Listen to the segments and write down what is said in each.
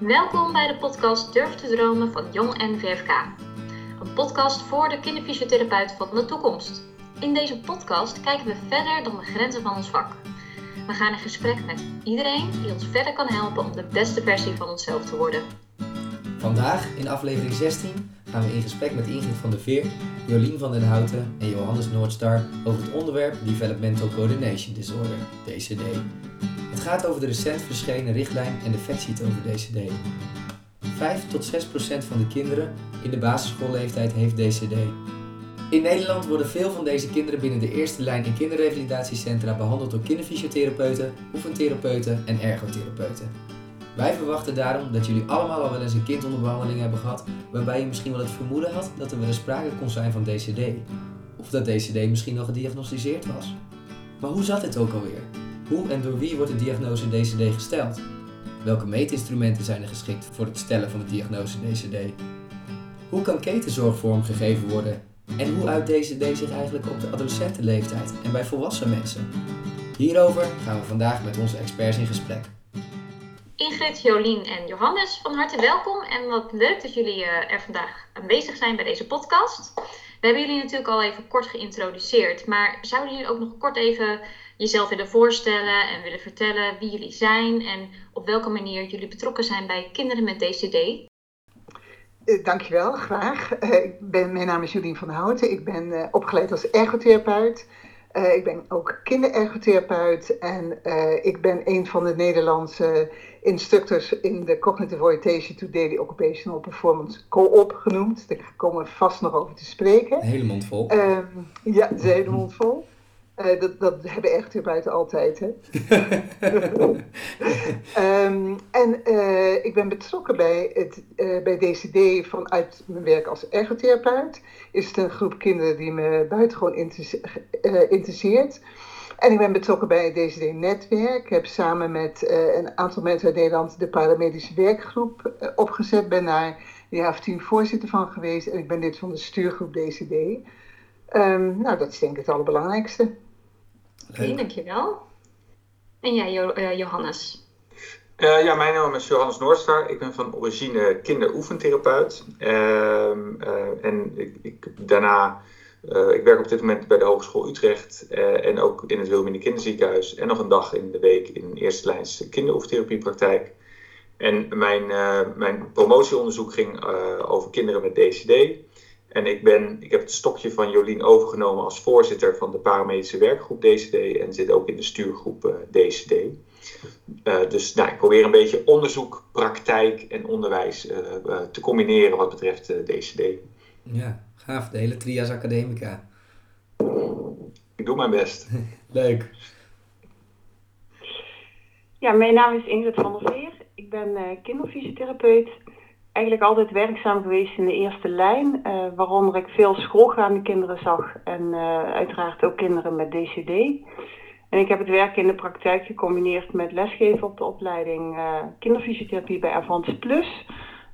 Welkom bij de podcast Durf te dromen van Jong NVFK. Een podcast voor de kinderfysiotherapeut van de toekomst. In deze podcast kijken we verder dan de grenzen van ons vak. We gaan in gesprek met iedereen die ons verder kan helpen om de beste versie van onszelf te worden. Vandaag, in aflevering 16, gaan we in gesprek met Ingrid van der Veer, Jolien van den Houten en Johannes Noordstar over het onderwerp Developmental Coordination Disorder, DCD. Het gaat over de recent verschenen richtlijn en de factsheet over DCD. 5 tot 6 procent van de kinderen in de basisschoolleeftijd heeft DCD. In Nederland worden veel van deze kinderen binnen de eerste lijn in kinderrevalidatiecentra behandeld door kinderfysiotherapeuten, oefentherapeuten en ergotherapeuten. Wij verwachten daarom dat jullie allemaal al wel eens een kind onder behandeling hebben gehad waarbij je misschien wel het vermoeden had dat er wel eens sprake kon zijn van DCD. Of dat DCD misschien al gediagnosticeerd was. Maar hoe zat het ook alweer? Hoe en door wie wordt de diagnose DCD gesteld? Welke meetinstrumenten zijn er geschikt voor het stellen van de diagnose DCD? Hoe kan ketenzorg vormgegeven worden? En hoe uit DCD zich eigenlijk op de adolescentenleeftijd en bij volwassen mensen? Hierover gaan we vandaag met onze experts in gesprek. Ingrid, Jolien en Johannes, van harte welkom en wat leuk dat jullie eh, er vandaag aanwezig zijn bij deze podcast. We hebben jullie natuurlijk al even kort geïntroduceerd, maar zouden jullie ook nog kort even jezelf willen voorstellen en willen vertellen wie jullie zijn en op welke manier jullie betrokken zijn bij kinderen met DCD? Uh, dankjewel, graag. Uh, ik ben, mijn naam is Jolien van Houten. Ik ben uh, opgeleid als ergotherapeut. ik ben ook kinderergotherapeut en ik ben een van de Nederlandse instructors in de Cognitive Orientation to Daily Occupational Performance Co-op genoemd. Daar komen we vast nog over te spreken. Een hele mond vol. Uh, ja, een hele mond vol. Uh, dat, dat hebben echt buiten altijd, hè? um, en uh, ik ben betrokken bij, het, uh, bij DCD vanuit mijn werk als ergotherapeut. Is het een groep kinderen die me buitengewoon interesseert. En ik ben betrokken bij het DCD-netwerk. Ik heb samen met een aantal mensen uit Nederland de paramedische werkgroep opgezet. Ben daar een jaar of tien voorzitter van geweest. En ik ben lid van de stuurgroep DCD. Um, nou, dat is denk ik het allerbelangrijkste. Oké, okay, dankjewel. En jij, uh, Johannes? ja, mijn naam is Johannes Noordstar. Ik ben van origine kinderoefentherapeut. en ik, ik daarna... Ik werk op dit moment bij de Hogeschool Utrecht en ook in het Wilmine Kinderziekenhuis. En nog een dag in de week in eerste lijns kinderoeftherapiepraktijk. En mijn, mijn promotieonderzoek ging over kinderen met DCD. En ik, ben, ik heb het stokje van Jolien overgenomen als voorzitter van de paramedische werkgroep DCD. En zit ook in de stuurgroep DCD. dus nou, ik probeer een beetje onderzoek, praktijk en onderwijs te combineren wat betreft DCD. Ja, gaaf. De hele trias academica. Ik doe mijn best. Leuk. Ja, mijn naam is Ingrid van der Veer. Ik ben uh, kinderfysiotherapeut. Eigenlijk altijd werkzaam geweest in de eerste lijn, uh, waaronder ik veel schoolgaande kinderen zag en uh, uiteraard ook kinderen met DCD. En ik heb het werk in de praktijk gecombineerd met lesgeven op de opleiding kinderfysiotherapie bij Avans Plus.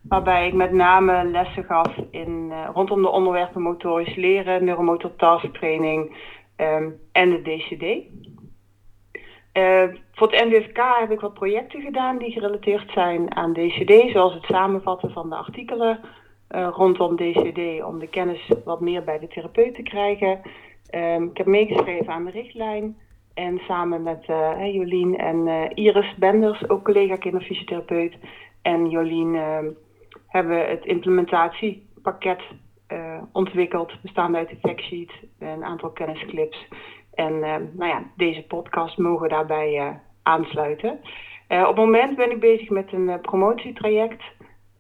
Waarbij ik met name lessen gaf in, rondom de onderwerpen motorisch leren, neuromotor tasktraining um, en de DCD. Uh, voor het NWFK heb ik wat projecten gedaan die gerelateerd zijn aan DCD, zoals het samenvatten van de artikelen uh, rondom DCD om de kennis wat meer bij de therapeut te krijgen. Um, ik heb meegeschreven aan de richtlijn en samen met uh, Jolien en Iris Benders, ook collega kinderfysiotherapeut, en Jolien hebben we het implementatiepakket ontwikkeld, bestaande uit de factsheet, een aantal kennisclips. En uh, nou ja, deze podcast mogen daarbij uh, aansluiten. op het moment ben ik bezig met een promotietraject.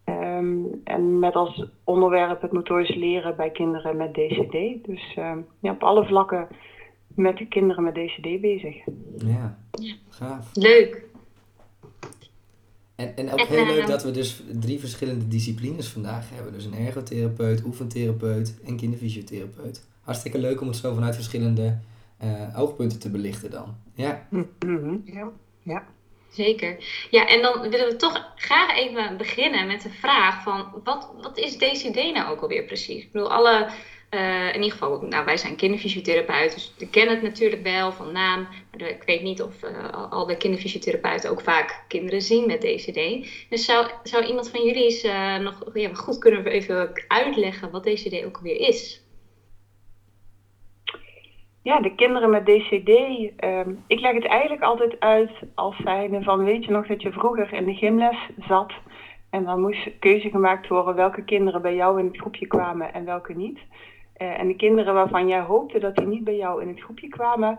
Um, en met als onderwerp het motorisch leren bij kinderen met DCD. Dus ja, op alle vlakken met de kinderen met DCD bezig. Ja, gaaf. Leuk. En, en ook heel leuk dat we dus drie verschillende disciplines vandaag hebben. Dus een ergotherapeut, oefentherapeut en kinderfysiotherapeut. Hartstikke leuk om het zo vanuit verschillende uh, oogpunten te belichten dan. Ja. ja. ja. Zeker. Ja, en dan willen we toch graag even beginnen met de vraag van wat, wat is DCD nou ook alweer precies? Ik bedoel, alle Uh, in ieder geval, nou, wij zijn kinderfysiotherapeuten, dus ik ken het natuurlijk wel van naam. Maar ik weet niet of uh, al de kinderfysiotherapeuten ook vaak kinderen zien met DCD. Dus zou, zou iemand van jullie eens uh, nog ja, goed kunnen even uitleggen wat DCD ook weer is? Ja, de kinderen met DCD, um, ik leg het eigenlijk altijd uit als zijnde van, weet je nog dat je vroeger in de gymles zat en dan moest keuze gemaakt worden welke kinderen bij jou in het groepje kwamen en welke niet. Uh, en de kinderen waarvan jij hoopte dat die niet bij jou in het groepje kwamen,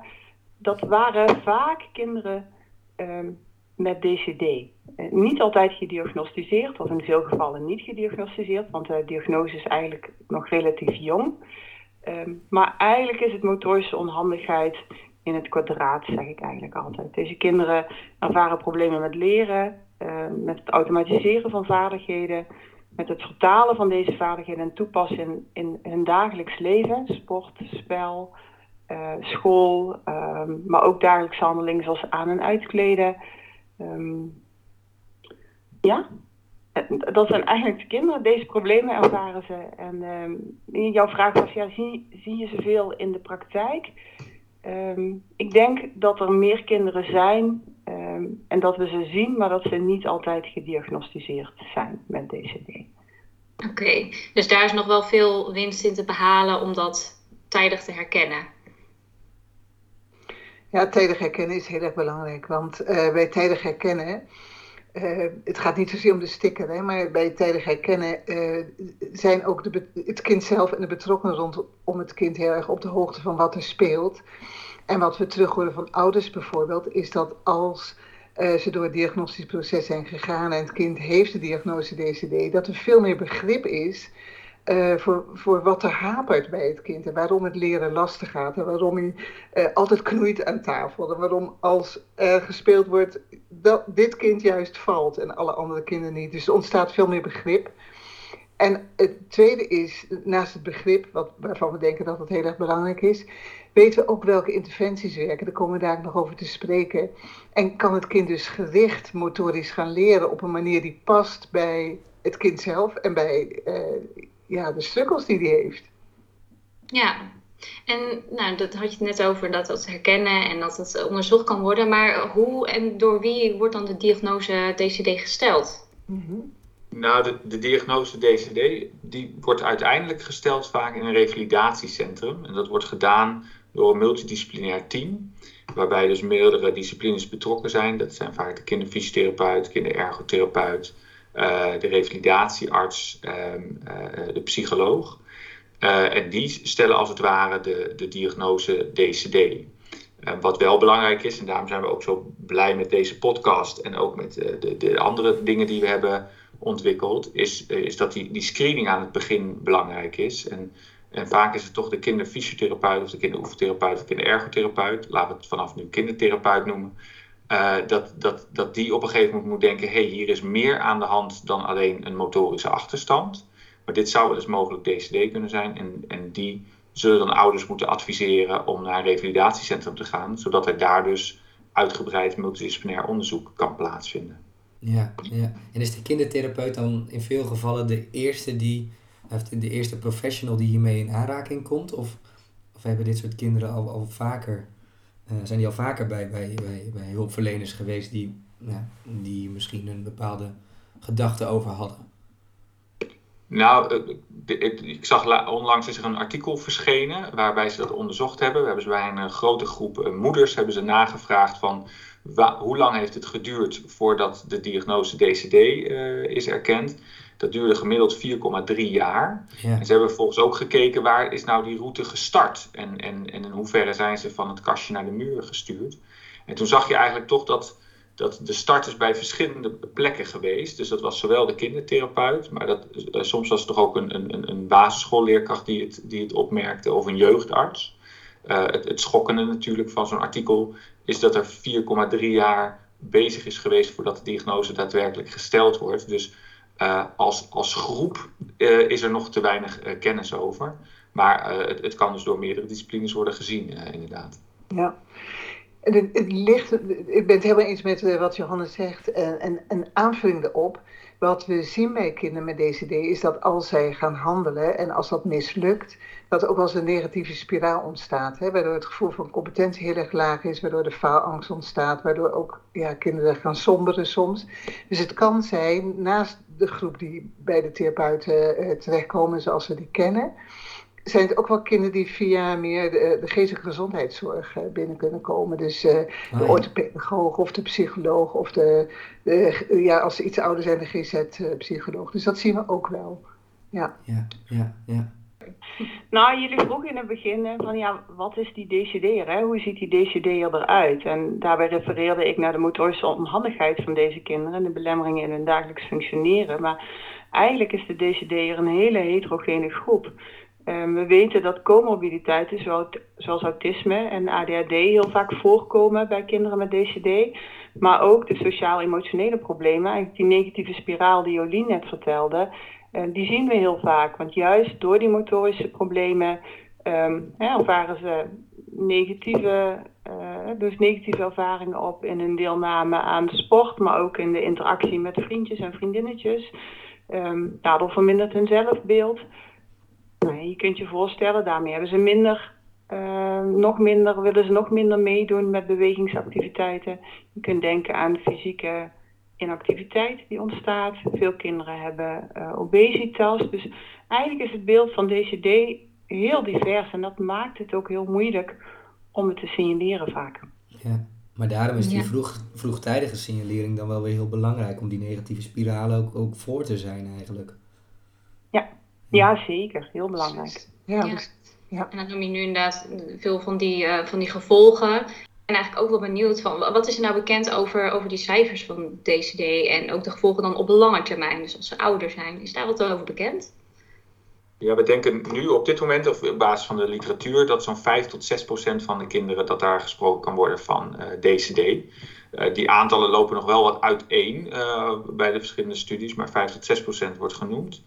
dat waren vaak kinderen um, met DCD. Uh, niet altijd gediagnosticeerd, of in veel gevallen niet gediagnosticeerd, want de diagnose is eigenlijk nog relatief jong. Um, maar eigenlijk is het motorische onhandigheid in het kwadraat, zeg ik eigenlijk altijd. Deze kinderen ervaren problemen met leren, uh, met het automatiseren van vaardigheden, met het vertalen van deze vaardigheden en toepassen in, in hun dagelijks leven, sport, spel, uh, school, um, maar ook dagelijkse handelingen zoals aan- en uitkleden. Ja, dat zijn eigenlijk de kinderen. Deze problemen ervaren ze. En um, jouw vraag was, ja, zie, zie je ze veel in de praktijk? Um, ik denk dat er meer kinderen zijn um, en dat we ze zien, maar dat ze niet altijd gediagnosticeerd zijn met DCD. Oké, okay. dus daar is nog wel veel winst in te behalen om dat tijdig te herkennen. Ja, tijdig herkennen is heel erg belangrijk. Want uh, bij tijdig herkennen uh, het gaat niet zozeer om de sticker, hè, maar bij tijdig herkennen uh, zijn ook de, het kind zelf en de betrokkenen rondom het kind heel erg op de hoogte van wat er speelt. En wat we terug horen van ouders bijvoorbeeld, is dat als uh, ze door het diagnostisch proces zijn gegaan en het kind heeft de diagnose DCD, dat er veel meer begrip is uh, voor, voor wat er hapert bij het kind en waarom het leren lastig gaat en waarom hij uh, altijd knoeit aan tafel en waarom als er gespeeld wordt dat dit kind juist valt en alle andere kinderen niet. Dus er ontstaat veel meer begrip. En het tweede is, naast het begrip, wat, waarvan we denken dat het heel erg belangrijk is, weten we ook welke interventies werken. Daar komen we daar nog over te spreken. En kan het kind dus gericht motorisch gaan leren op een manier die past bij het kind zelf en bij uh, ja, de struggles die hij heeft. Ja, en nou, dat had je het net over dat dat herkennen en dat het onderzocht kan worden. Maar hoe en door wie wordt dan de diagnose DCD gesteld? Mm-hmm. Nou, de, de, diagnose DCD die wordt uiteindelijk gesteld vaak in een revalidatiecentrum. En dat wordt gedaan door een multidisciplinair team. Waarbij dus meerdere disciplines betrokken zijn. Dat zijn vaak de kinderfysiotherapeut, kinderergotherapeut, de revalidatiearts, uh, uh, de psycholoog. Uh, en die stellen als het ware de, de diagnose DCD. Wat wel belangrijk is, en daarom zijn we ook zo blij met deze podcast en ook met de, de andere dingen die we hebben ontwikkeld, is, is dat die, die screening aan het begin belangrijk is. En, en vaak is het toch de kinderfysiotherapeut of de kinderoefentherapeut of de kinderergotherapeut, laten we het vanaf nu kindertherapeut noemen, uh, dat, dat, dat die op een gegeven moment moet denken: hey, hier is meer aan de hand dan alleen een motorische achterstand. Maar dit zou wel eens mogelijk DCD kunnen zijn. En, en die zullen dan ouders moeten adviseren om naar een revalidatiecentrum te gaan, zodat er daar dus uitgebreid multidisciplinair onderzoek kan plaatsvinden. Ja, ja. En is de kindertherapeut dan in veel gevallen de eerste die, de eerste professional die hiermee in aanraking komt? Of, of hebben dit soort kinderen al, al vaker, uh, zijn die al vaker bij, bij, bij, bij hulpverleners geweest die, die misschien een bepaalde gedachte over hadden? Nou, ik zag onlangs is er een artikel verschenen waarbij ze dat onderzocht hebben. We hebben ze bij een grote groep moeders hebben ze nagevraagd van hoe lang heeft het geduurd voordat de diagnose DCD is erkend. Dat duurde gemiddeld 4,3 jaar. Ja. En ze hebben vervolgens ook gekeken waar is nou die route gestart en, en, en in hoeverre zijn ze van het kastje naar de muur gestuurd. En toen zag je eigenlijk toch dat dat de start is bij verschillende plekken geweest. Dus dat was zowel de kindertherapeut, maar dat, uh, soms was het toch ook een, een, een basisschoolleerkracht die het, die het opmerkte, of een jeugdarts. Uh, het, het schokkende natuurlijk van zo'n artikel is dat er 4,3 jaar bezig is geweest voordat de diagnose daadwerkelijk gesteld wordt. Dus uh, als, als groep is er nog te weinig kennis over. Maar het, het, kan dus door meerdere disciplines worden gezien, inderdaad. Ja. Het, het ligt, ik ben het helemaal eens met wat Johannes zegt en, en, en aanvulling erop. wat we zien bij kinderen met DCD is dat als zij gaan handelen en als dat mislukt, dat ook eens een negatieve spiraal ontstaat. Hè, waardoor het gevoel van competentie heel erg laag is, waardoor de faalangst ontstaat, waardoor ook ja, kinderen gaan somberen soms. Dus het kan zijn, naast de groep die bij de therapeuten uh, terechtkomen zoals we die kennen, zijn het ook wel kinderen die via meer de, de geestelijke gezondheidszorg uh, binnen kunnen komen. Dus uh, de oh, orthopedagoog of de psycholoog of de, de, ja, als ze iets ouder zijn, de GZ-psycholoog. Dus dat zien we ook wel. Ja, ja, ja. ja. Nou, jullie vroegen in het begin van ja, wat is die DCD'er? Hoe ziet die DCD'er eruit? En daarbij refereerde ik naar de motorische onhandigheid van deze kinderen en de belemmeringen in hun dagelijks functioneren. Maar eigenlijk is de DCD'er een hele heterogene groep. Um, we weten dat comorbiditeiten zoals autisme en ADHD heel vaak voorkomen bij kinderen met DCD. Maar ook de sociaal-emotionele problemen, eigenlijk die negatieve spiraal die Jolien net vertelde, uh, die zien we heel vaak. Want juist door die motorische problemen um, hè, ervaren ze negatieve, uh, dus negatieve ervaringen op in hun deelname aan sport, maar ook in de interactie met vriendjes en vriendinnetjes. Daardoor vermindert hun zelfbeeld. Nee, je kunt je voorstellen, daarmee hebben ze minder, uh, nog minder, willen ze nog minder meedoen met bewegingsactiviteiten. Je kunt denken aan fysieke inactiviteit die ontstaat. Veel kinderen hebben uh, obesitas. Dus eigenlijk is het beeld van DCD heel divers en dat maakt het ook heel moeilijk om het te signaleren vaak. Ja, maar daarom is die vroeg, vroegtijdige signalering dan wel weer heel belangrijk om die negatieve spiralen ook, ook voor te zijn eigenlijk. Ja, ja, zeker. Heel belangrijk. Ja. ja. En dan noem je nu inderdaad veel van die, uh, van die gevolgen. En eigenlijk ook wel benieuwd van wat is er nou bekend over, over die cijfers van DCD en ook de gevolgen dan op lange termijn, dus als ze ouder zijn. Is daar wat over bekend? Ja, we denken nu op dit moment, of op basis van de literatuur, dat zo'n 5 tot 6 procent van de kinderen dat daar gesproken kan worden van uh, DCD. Uh, die aantallen lopen nog wel wat uiteen uh, bij de verschillende studies, maar 5 tot 6 procent wordt genoemd.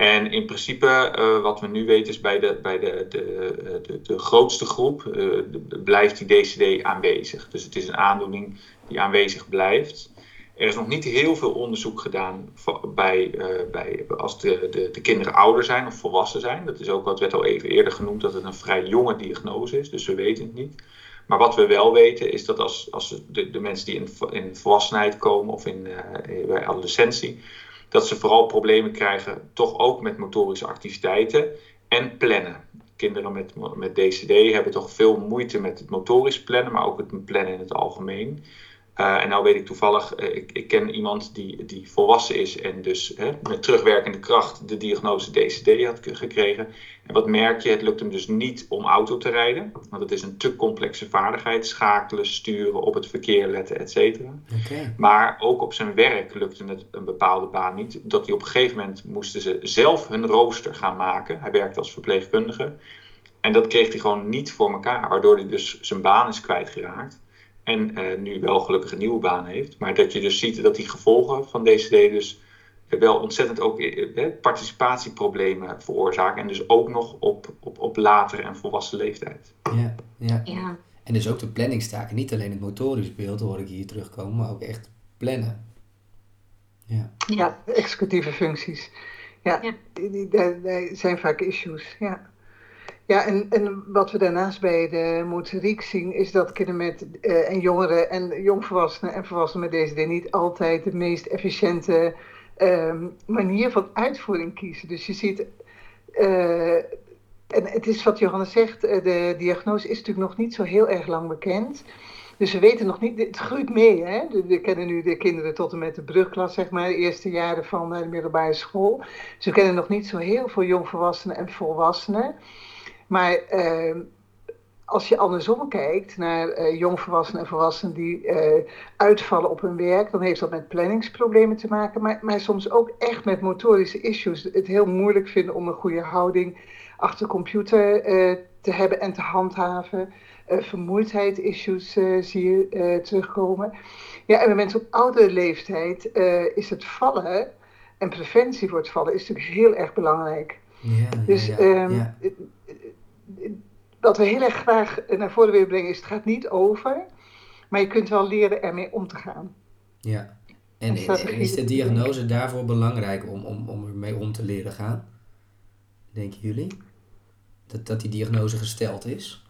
En in principe, uh, wat we nu weten, is bij de, bij de, de, de, de grootste groep uh, blijft die DCD aanwezig. Dus het is een aandoening die aanwezig blijft. Er is nog niet heel veel onderzoek gedaan bij, bij, als de, de, de, kinderen ouder zijn of volwassen zijn. Dat is ook wat werd al even eerder genoemd, dat het een vrij jonge diagnose is, dus we weten het niet. Maar wat we wel weten is dat als, als de, de mensen die in, in volwassenheid komen of in, bij adolescentie, dat ze vooral problemen krijgen, toch ook met motorische activiteiten en plannen. Kinderen met, met DCD hebben toch veel moeite met het motorisch plannen, maar ook het plannen in het algemeen. Uh, en nou weet ik toevallig, uh, ik, ik, ken iemand die, die volwassen is en dus hè, met terugwerkende kracht de diagnose DCD had gekregen. En wat merk je? Het lukt hem dus niet om auto te rijden, want het is een te complexe vaardigheid. Schakelen, sturen, op het verkeer letten, et cetera. Okay. Maar ook op zijn werk lukte het een bepaalde baan niet. Dat hij op een gegeven moment moesten ze zelf hun rooster gaan maken. Hij werkte als verpleegkundige. En dat kreeg hij gewoon niet voor elkaar, waardoor hij dus zijn baan is kwijtgeraakt. En uh, nu wel gelukkig een nieuwe baan heeft. Maar dat je dus ziet dat die gevolgen van DCD dus wel ontzettend ook eh, participatieproblemen veroorzaken. En dus ook nog op, op, op latere en volwassen leeftijd. Ja, ja. ja. En dus ook de planningstaken. Niet alleen het motorisch beeld hoor ik hier terugkomen, maar ook echt plannen. Ja, ja executieve functies. Ja, ja. Die, die, zijn vaak issues. Ja. Ja, en, en wat we daarnaast bij de motoriek zien, is dat kinderen met uh, en jongeren en jongvolwassenen en volwassenen met DCD niet altijd de meest efficiënte uh, manier van uitvoering kiezen. Dus je ziet, uh, en het is wat Johannes zegt, eh, de diagnose is natuurlijk nog niet zo heel erg lang bekend. Dus we weten nog niet, het groeit mee. Hè? We kennen nu de kinderen tot en met de brugklas, zeg maar, de eerste jaren van de middelbare school. Dus we kennen nog niet zo heel veel jongvolwassenen en volwassenen. Maar uh, als je andersom kijkt naar uh, jongvolwassenen en volwassenen die uh, uitvallen op hun werk, dan heeft dat met planningsproblemen te maken, maar, maar soms ook echt met motorische issues. Het heel moeilijk vinden om een goede houding achter de computer te hebben en te handhaven. vermoeidheid issues zie je terugkomen. Ja, en bij mensen op oudere leeftijd is het vallen en preventie voor het vallen is natuurlijk heel erg belangrijk. Ja, dus ja, ja, um, wat we heel erg graag naar voren willen brengen is, het gaat niet over, maar je kunt wel leren ermee om te gaan. Ja, En, is de diagnose daarvoor belangrijk om, om, om ermee om te leren gaan? Denken jullie? Dat, dat die diagnose gesteld is?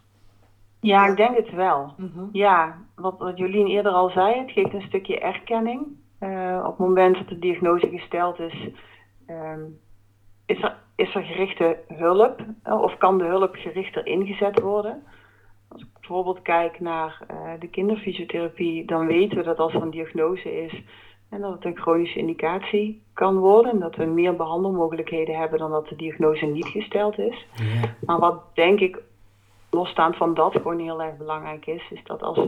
Ja, ik denk het wel. Mhm. Ja, wat, wat Jolien eerder al zei, het geeft een stukje erkenning. Uh, op het moment dat de diagnose gesteld is, ehm, is, er, is er gerichte hulp uh, of kan de hulp gerichter ingezet worden. Als ik bijvoorbeeld kijk naar uh, de kinderfysiotherapie, dan weten we dat als er een diagnose is en dat het een chronische indicatie kan worden en dat we meer behandelmogelijkheden hebben dan dat de diagnose niet gesteld is. Ja. Maar wat denk ik losstaand van dat gewoon heel erg belangrijk is, is dat als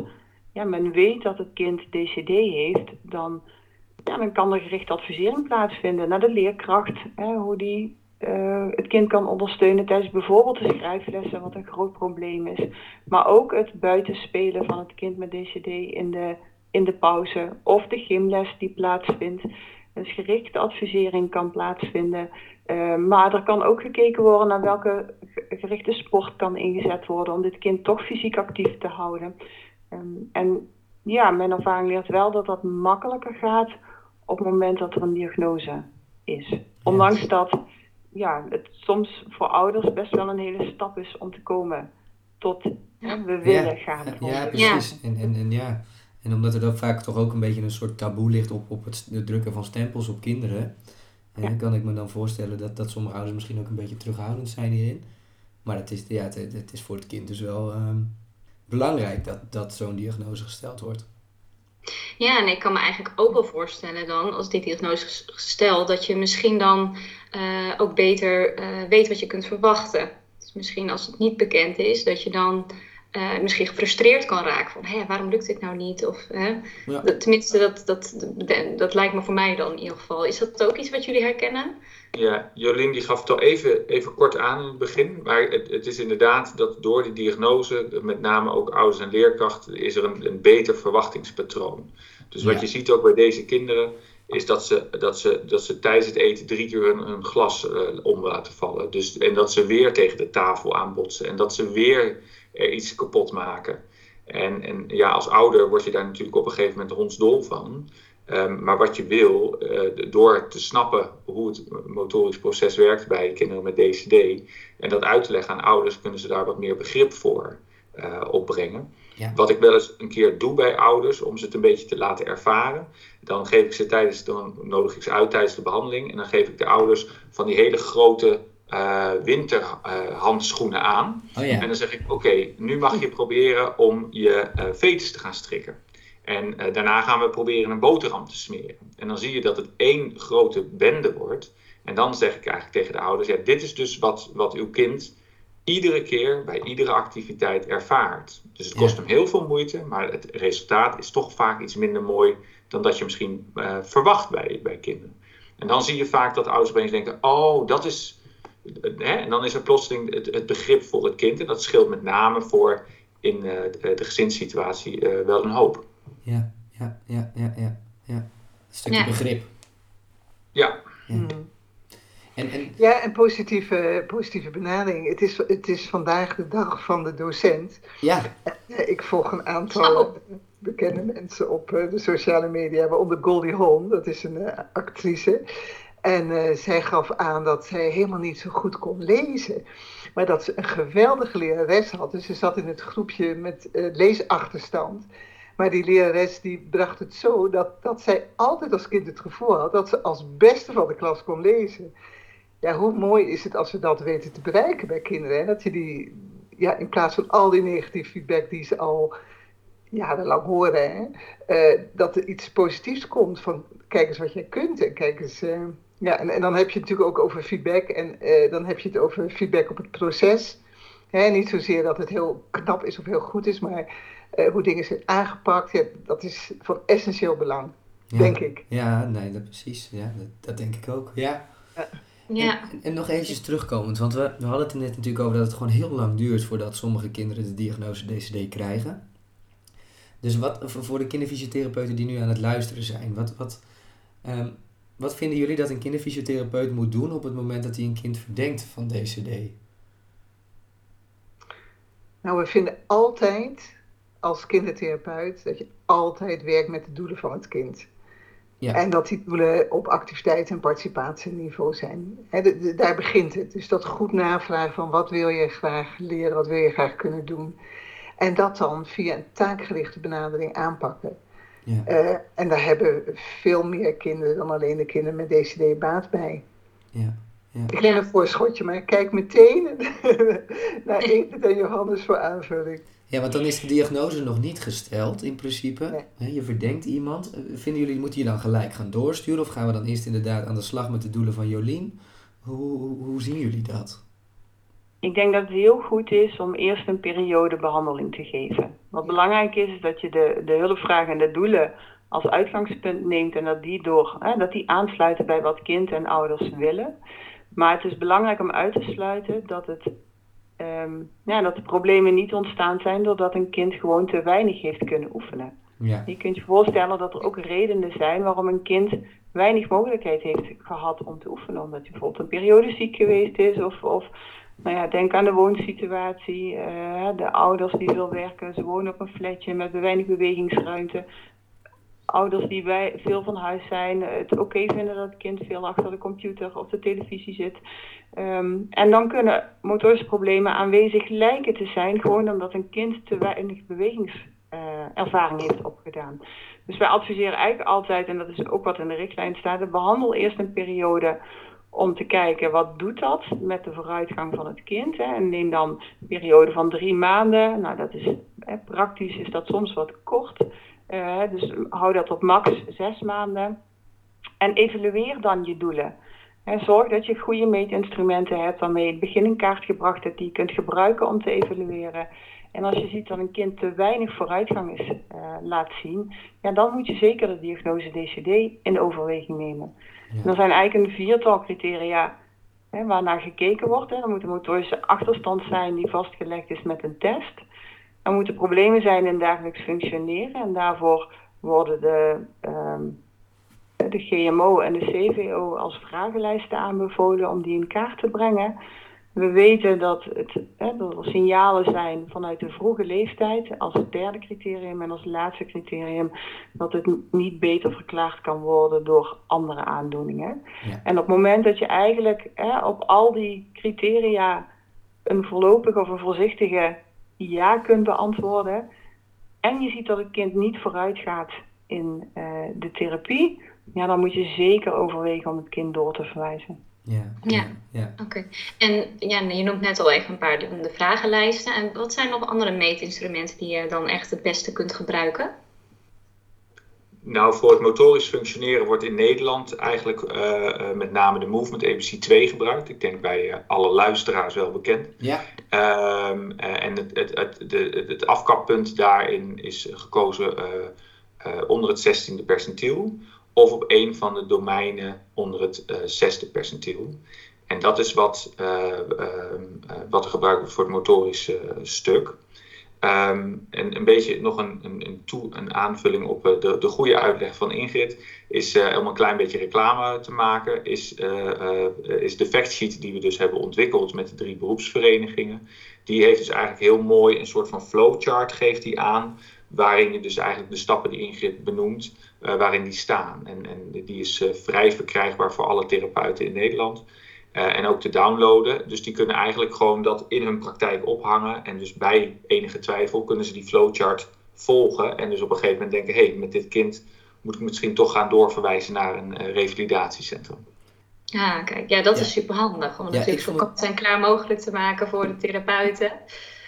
ja, men weet dat het kind DCD heeft, dan, ja, dan kan er gericht advisering plaatsvinden naar de leerkracht, hè, hoe die uh, het kind kan ondersteunen tijdens bijvoorbeeld de schrijflessen, wat een groot probleem is. Maar ook het buitenspelen van het kind met DCD in de, in de pauze of de gymles die plaatsvindt. Dus gerichte advisering kan plaatsvinden. Uh, maar er kan ook gekeken worden naar welke gerichte sport kan ingezet worden om dit kind toch fysiek actief te houden. Um, en ja, mijn ervaring leert wel dat dat makkelijker gaat op het moment dat er een diagnose is. Ondanks dat ja, het soms voor ouders best wel een hele stap is om te komen tot hè, we willen gaan. Ja, precies. En, en, en ja. En omdat er ook vaak toch ook een beetje een soort taboe ligt op, op het, drukken van stempels op kinderen. En kan ik me dan voorstellen dat, dat sommige ouders misschien ook een beetje terughoudend zijn hierin. Maar het is, ja, het, het is voor het kind dus wel ehm, belangrijk dat, dat zo'n diagnose gesteld wordt. Ja, en ik kan me eigenlijk ook wel voorstellen dan, als die diagnose gesteld, dat je misschien dan uh, ook beter uh, weet wat je kunt verwachten. Dus misschien als het niet bekend is, dat je dan uh, misschien gefrustreerd kan raken van hé, waarom lukt dit nou niet? Of, hè? Ja. Dat, tenminste, dat, dat, dat, lijkt me voor mij dan in ieder geval. Is dat ook iets wat jullie herkennen? Ja, Jolien die gaf het al even, even kort aan in het begin. Maar het, het is inderdaad dat door die diagnose, met name ook ouders en leerkrachten, is er een, een beter verwachtingspatroon. Dus wat je ziet ook bij deze kinderen, is dat ze, dat ze, dat ze tijdens het eten drie keer hun, hun glas uh, om laten vallen. Dus, en dat ze weer tegen de tafel aanbotsen. En dat ze weer er iets kapot maken. En, en ja, als ouder word je daar natuurlijk op een gegeven moment hondsdol van. Um, maar wat je wil, uh, door te snappen hoe het motorisch proces werkt bij kinderen met DCD en dat uit te leggen aan ouders, kunnen ze daar wat meer begrip voor uh, opbrengen. Ja. Wat ik wel eens een keer doe bij ouders, om ze het een beetje te laten ervaren. Dan geef ik ze tijdens, dan nodig ik ze uit tijdens de behandeling. En dan geef ik de ouders van die hele grote uh, winterhandschoenen uh, aan. Oh. En dan zeg ik, oké, nu mag je proberen om je uh, te gaan strikken. En daarna gaan we proberen een boterham te smeren. En dan zie je dat het één grote bende wordt. En dan zeg ik eigenlijk tegen de ouders, ja, dit is dus wat, wat uw kind iedere keer bij iedere activiteit ervaart. Dus het kost hem heel veel moeite, maar het resultaat is toch vaak iets minder mooi dan dat je misschien verwacht bij, bij kinderen. En dan zie je vaak dat ouders opeens denken: oh, dat is. Hè? En dan is er plotseling het, het, begrip voor het kind. En dat scheelt met name voor in uh, de, de gezinssituatie uh, wel een hoop. Ja, ja, ja, ja, ja. ja. Een stukje ja. begrip. Ja. ja. Mm. En, en... Ja, en positieve, positieve benadering. Het is, het is vandaag de dag van de docent. Ja. Ik volg een aantal bekende mensen op eh, de sociale media, waaronder Goldie Hawn, dat is een uh, actrice. En uh, zij gaf aan dat zij helemaal niet zo goed kon lezen. Maar dat ze een geweldige lerares had. Dus ze zat in het groepje met leesachterstand. Maar die lerares die bracht het zo dat, dat zij altijd als kind het gevoel had dat ze als beste van de klas kon lezen ja, hoe mooi is het als we dat weten te bereiken bij kinderen? Hè? Dat je die, ja, in plaats van al die negatieve feedback die ze al jarenlang horen, hè? Uh, dat er iets positiefs komt van kijk eens wat jij kunt en kijk eens. Ja, en, en dan heb je het natuurlijk ook over feedback en uh, dan heb je het over feedback op het proces. Hè? Niet zozeer dat het heel knap is of heel goed is, maar hoe dingen zijn aangepakt, ja, dat is van essentieel belang, ja. denk ik. Ja, nee, dat precies. Ja, dat, dat denk ik ook. Ja. ja. Ja. En, en, nog eventjes terugkomend, want we, we hadden het er net natuurlijk over dat het gewoon heel lang duurt voordat sommige kinderen de diagnose DCD krijgen. Dus wat voor de kinderfysiotherapeuten die nu aan het luisteren zijn, wat, wat, um, wat vinden jullie dat een kinderfysiotherapeut moet doen op het moment dat hij een kind verdenkt van DCD? Nou, we vinden altijd als kindertherapeut dat je altijd werkt met de doelen van het kind. Ja. En dat die doelen op activiteit en participatieniveau zijn. daar begint het. Dus dat goed navragen van wat wil je graag leren, wat wil je graag kunnen doen. En dat dan via een taakgerichte benadering aanpakken. Ja. Uh, en daar hebben veel meer kinderen dan alleen de kinderen met DCD baat bij. Ja. Ja. Ik neem een voorschotje, maar ik kijk meteen naar Ingrid en Johannes voor aanvulling. Ja, want dan is de diagnose nog niet gesteld in principe. Je verdenkt iemand. Eh, vinden jullie, moeten je dan gelijk gaan doorsturen? Of gaan we dan eerst inderdaad aan de slag met de doelen van Jolien? Hoe, hoe, hoe zien jullie dat? Ik denk dat het heel goed is om eerst een periode behandeling te geven. Wat belangrijk is, is dat je de, de hulpvragen en de doelen als uitgangspunt neemt en dat die, door, hè, dat die aansluiten bij wat kind en ouders willen. Maar het is belangrijk om uit te sluiten dat, het, ehm, ja, dat de problemen niet ontstaan zijn doordat een kind gewoon te weinig heeft kunnen oefenen. Ja. Je kunt je voorstellen dat er ook redenen zijn waarom een kind weinig mogelijkheid heeft gehad om te oefenen. Omdat hij bijvoorbeeld een periode ziek geweest is of, of nou ja, denk aan de woonsituatie. Uh, de ouders die veel werken, ze wonen op een flatje met weinig bewegingsruimte. Ouders die bij, veel van huis zijn, het oké vinden dat het kind veel achter de computer of de televisie zit. Ehm, en dan kunnen motorische problemen aanwezig lijken te zijn, gewoon omdat een kind te weinig bewegingservaring uh, heeft opgedaan. Dus wij adviseren eigenlijk altijd, en dat is ook wat in de richtlijn staat, behandel eerst een periode om te kijken wat doet dat met de vooruitgang van het kind. Hè. En neem dan een periode van drie maanden. Nou, dat is, hè, praktisch is dat soms wat kort. Uh, dus hou dat op max zes maanden. En evalueer dan je doelen. En zorg dat je goede meetinstrumenten hebt waarmee je het begin in kaart gebracht hebt die je kunt gebruiken om te evalueren. En als je ziet dat een kind te weinig vooruitgang is, uh, laat zien, ja, dan moet je zeker de diagnose DCD in overweging nemen. Ja. Er zijn eigenlijk een viertal criteria hè, waarnaar gekeken wordt. Hè. Er moet een motorische achterstand zijn die vastgelegd is met een test. Er moeten problemen zijn in dagelijks functioneren en daarvoor worden de, um, de GMO en de CVO als vragenlijsten aanbevolen om die in kaart te brengen. We weten dat, het, hè, dat er signalen zijn vanuit de vroege leeftijd als derde criterium en als laatste criterium dat het niet beter verklaard kan worden door andere aandoeningen. Ja. En op het moment dat je eigenlijk hè, op al die criteria een voorlopig of een voorzichtige ja kunt beantwoorden en je ziet dat het kind niet vooruit gaat in uh, de therapie, ja, dan moet je zeker overwegen om het kind door te verwijzen. Ja, ja. ja. oké. En ja, je noemt net al even een paar de vragenlijsten. En wat zijn nog andere meetinstrumenten die je dan echt het beste kunt gebruiken? Nou, voor het motorisch functioneren wordt in Nederland eigenlijk uh, met name de Movement ABC 2 gebruikt. Ik denk bij uh, alle luisteraars wel bekend. Ja. Um, uh, en het, het, het, de, het afkappunt daarin is gekozen onder het 16e percentiel of op een van de domeinen onder het uh, zesde percentiel. En dat is wat, uh, uh, wat er gebruikt wordt voor het motorische stuk. Um, en een beetje nog een, een, een, toe, een aanvulling op de, de goede uitleg van Ingrid is om een klein beetje reclame te maken, is, is de factsheet die we dus hebben ontwikkeld met de drie beroepsverenigingen. Die heeft dus eigenlijk heel mooi een soort van flowchart geeft die aan, waarin je dus eigenlijk de stappen die Ingrid benoemt, uh, waarin die staan. En, en die is uh, vrij verkrijgbaar voor alle therapeuten in Nederland. Uh, en ook te downloaden. Dus die kunnen eigenlijk gewoon dat in hun praktijk ophangen. En dus bij enige twijfel kunnen ze die flowchart volgen. En dus op een gegeven moment denken: hé, hey, met dit kind moet ik misschien toch gaan doorverwijzen naar een revalidatiecentrum. Ja, kijk, ja, dat is super handig. Om ja, natuurlijk zo kort en klaar mogelijk te maken voor de therapeuten.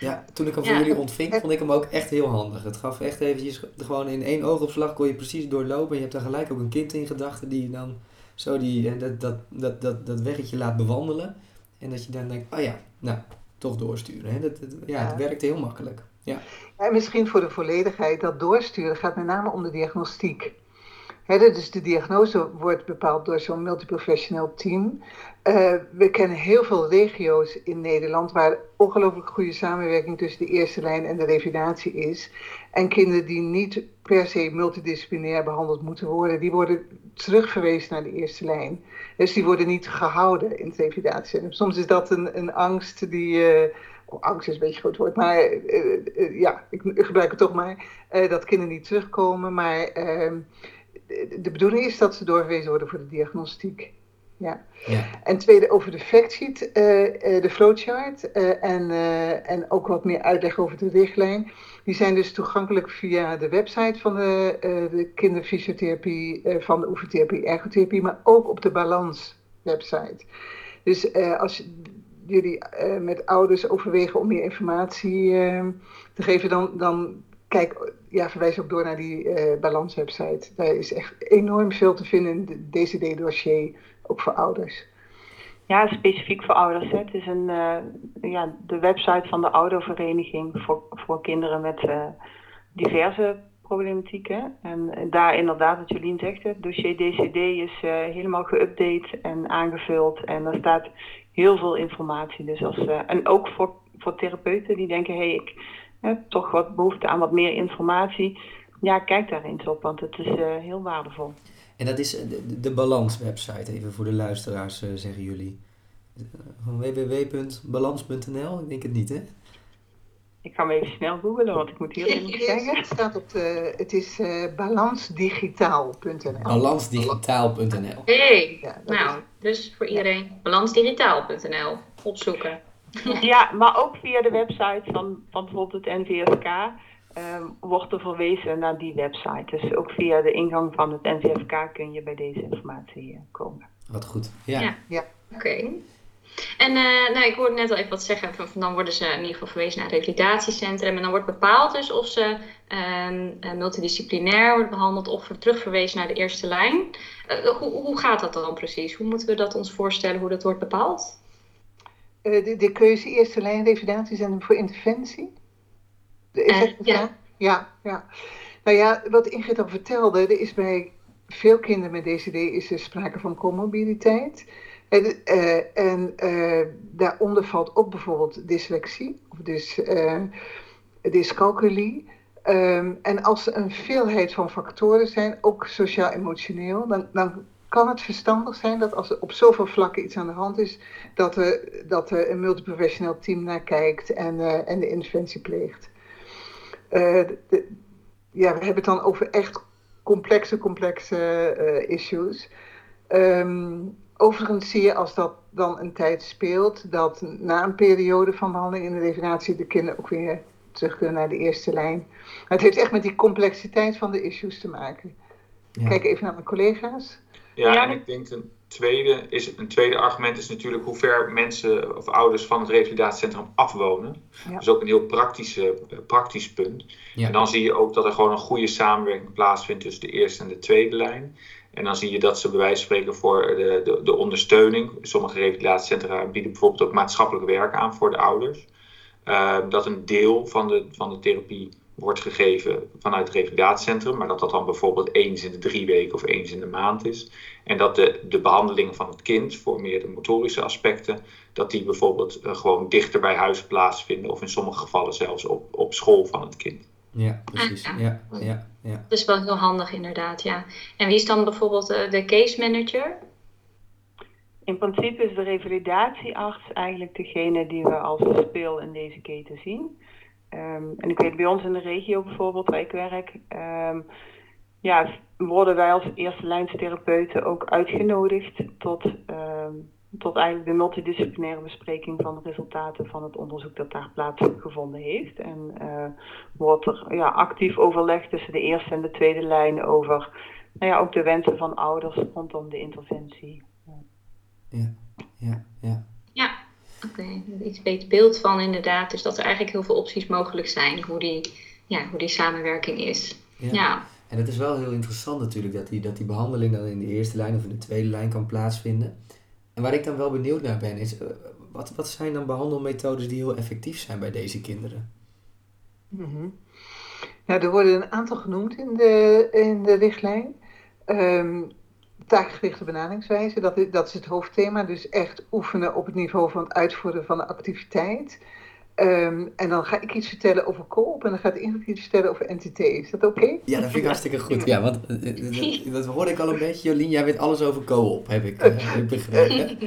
Ja, toen ik hem van jullie ontving, vond ik hem ook echt heel handig. Het gaf echt eventjes, gewoon in één oogopslag kon je precies doorlopen. En je hebt dan gelijk ook een kind in gedachten die dan zo die, dat, dat, dat, dat, dat weggetje laat bewandelen. En dat je dan denkt, oh ja, nou, toch doorsturen. Hè? Dat, ja, ja, het werkt heel makkelijk. Ja. En misschien voor de volledigheid, dat doorsturen gaat met name om de diagnostiek. Dus de diagnose wordt bepaald door zo'n multiprofessioneel team. Uh, we kennen heel veel regio's in Nederland waar ongelooflijk goede samenwerking tussen de eerste lijn en de revalidatie is. En kinderen die niet per se multidisciplinair behandeld moeten worden, die worden terugverwezen naar de eerste lijn. Dus die worden niet gehouden in het revalidatie. soms is dat een, een angst die. Uh, oh, angst is een beetje groot woord, maar uh, ja, ik gebruik het toch maar. dat kinderen niet terugkomen. Maar ehm, de bedoeling is dat ze doorgewezen worden voor de diagnostiek. Ja. Ja. En tweede over de factsheet, eh, de flowchart eh, en, en ook wat meer uitleg over de richtlijn. Die zijn dus toegankelijk via de website van de, de kinderfysiotherapie, van de oefentherapie, ergotherapie, maar ook op de Balans website. Dus als jullie met ouders overwegen om meer informatie te geven, dan, dan kijk, ja, verwijs ook door naar die eh Balans website. Daar is echt enorm veel te vinden in het DCD-dossier, ook voor ouders. Ja, specifiek voor ouders. Hè. Het is een, eh, ja, de website van de oudervereniging voor, voor kinderen met eh, diverse problematieken. En daar inderdaad, wat Jolien zegt, het dossier DCD is helemaal geüpdate en aangevuld. En er staat heel veel informatie. Dus als, en ook voor, voor therapeuten die denken, hé, hey, ik toch wat behoefte aan wat meer informatie. Ja, kijk daar eens op, want het is eh, heel waardevol. En dat is eh, de, de Balans-website, even voor de luisteraars, eh, zeggen jullie. Van www.balans.nl? Ik denk het niet, hè? Ik ga hem even snel googlen, want ik moet heel eerlijk zeggen. Het staat op de, het is eh balansdigitaal.nl. Balansdigitaal.nl. Hey, Ja, nou, dus voor iedereen balansdigitaal.nl opzoeken. Ja, maar ook via de website van, van bijvoorbeeld het NVFK ehm, wordt er verwezen naar die website. Dus ook via de ingang van het NVFK kun je bij deze informatie eh, komen. Wat goed. Ja. Ja. Oké. En eh, nou, ik hoorde net al even wat zeggen, van, van dan worden ze in ieder geval verwezen naar een revalidatiecentrum. En dan wordt bepaald dus of ze ehm, eh, multidisciplinair wordt behandeld of terugverwezen naar de eerste lijn. Hoe, hoe gaat dat dan precies? Hoe moeten we dat ons voorstellen, hoe dat wordt bepaald? Eh, de, de keuze eerste lijn revalidatiecentrum voor interventie? Is Eh, dat ja. Ja, ja. Nou ja, wat Ingrid al vertelde, er is bij veel kinderen met DCD is er sprake van comorbiditeit. En, eh, en daaronder valt ook bijvoorbeeld dyslexie of dus, dyscalculie. Ehm, en als er een veelheid van factoren zijn, ook sociaal-emotioneel, dan, dan kan het verstandig zijn dat als er op zoveel vlakken iets aan de hand is, dat er, dat er een multiprofessioneel team naar kijkt en, eh, en de interventie pleegt. Eh, de- ja, we hebben het dan over echt complexe, complexe eh, issues. Ehm, overigens zie je als dat dan een tijd speelt, dat na een periode van behandeling in de revalidatie de kinderen ook weer terug kunnen naar de eerste lijn. Het heeft echt met die complexiteit van de issues te maken. Ja. Kijk even naar mijn collega's. Ja, Ja, en ik denk een tweede, is, een tweede argument is natuurlijk hoe ver mensen of ouders van het revalidatiecentrum afwonen. Ja. Dat is ook een heel praktische, eh, praktisch punt. Ja. En dan zie je ook dat er gewoon een goede samenwerking plaatsvindt tussen de eerste en de tweede lijn. En dan zie je dat ze bij wijze van spreken voor de, de, de ondersteuning. Sommige revalidatiecentra bieden bijvoorbeeld ook maatschappelijk werk aan voor de ouders. Eh, dat een deel van de, van de therapie wordt gegeven vanuit het revalidatiecentrum, maar dat dat dan bijvoorbeeld eens in de drie weken of eens in de maand is. En dat de, de behandeling van het kind voor meer de motorische aspecten, dat die bijvoorbeeld eh, gewoon dichter bij huis plaatsvinden of in sommige gevallen zelfs op, op school van het kind. Ja, precies. Ah, Ja, ja, ja. Dat is wel heel handig inderdaad, ja. En wie is dan bijvoorbeeld eh, de case manager? In principe is de revalidatiearts eigenlijk degene die we als speel in deze keten zien. Ehm, en ik weet bij ons in de regio bijvoorbeeld, waar ik werk, ehm, ja, worden wij als eerste lijnstherapeuten ook uitgenodigd tot, ehm, tot eigenlijk de multidisciplinaire bespreking van de resultaten van het onderzoek dat daar plaatsgevonden heeft. En eh, wordt er ja, actief overleg tussen de eerste en de tweede lijn over nou ja, ook de wensen van ouders rondom de interventie. Ja, ja, ja. Oké. Iets beter beeld van inderdaad. Dus dat er eigenlijk heel veel opties mogelijk zijn hoe die, ja, hoe die samenwerking is. Ja. Ja. En het is wel heel interessant natuurlijk dat die, dat die behandeling dan in de eerste lijn of in de tweede lijn kan plaatsvinden. En waar ik dan wel benieuwd naar ben, is eh, wat, wat zijn dan behandelmethodes die heel effectief zijn bij deze kinderen? Mhm. Nou, er worden een aantal genoemd in de, in de richtlijn. Ehm, taakgerichte benaderingswijze, dat is, dat is het hoofdthema. Dus echt oefenen op het niveau van het uitvoeren van de activiteit. Ehm, en dan ga ik iets vertellen over co-op en dan gaat Ingrid iets vertellen over NTT. Is dat oké? Ja, dat vind ik hartstikke goed. Ja, want eh, eh, dat, dat hoorde ik al een beetje. Jolien, jij weet alles over co-op, heb ik, eh, begrepen.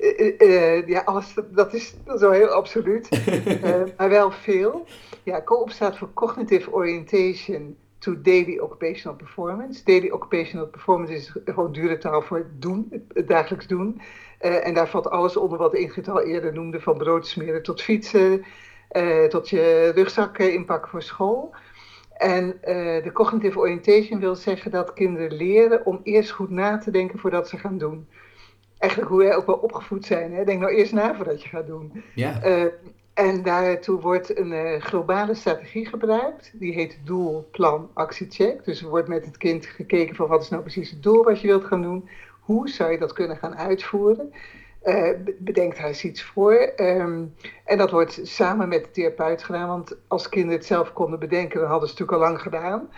Eh, eh, eh, ja, alles, dat is, dat is wel heel absoluut. Eh, maar wel veel. Ja, co-op staat voor Cognitive Orientation to daily occupational performance. Daily occupational performance is gewoon dure taal voor doen, het dagelijks doen. Uh, en daar valt alles onder wat Ingrid al eerder noemde, van brood smeren tot fietsen, uh, tot je rugzak inpakken voor school. En uh, de cognitive orientation wil zeggen dat kinderen leren om eerst goed na te denken voordat ze gaan doen. Eigenlijk hoe wij ook wel opgevoed zijn. Hè? Denk nou eerst na voordat je gaat doen. Ja. En daartoe wordt een uh, globale strategie gebruikt. Die heet doel, plan, actiecheck. Dus er wordt met het kind gekeken van wat is nou precies het doel wat je wilt gaan doen. Hoe zou je dat kunnen gaan uitvoeren? Uh, bedenk daar eens iets voor. Um, en dat wordt samen met de therapeut gedaan. Want als kinderen het zelf konden bedenken, dan hadden ze natuurlijk al lang gedaan.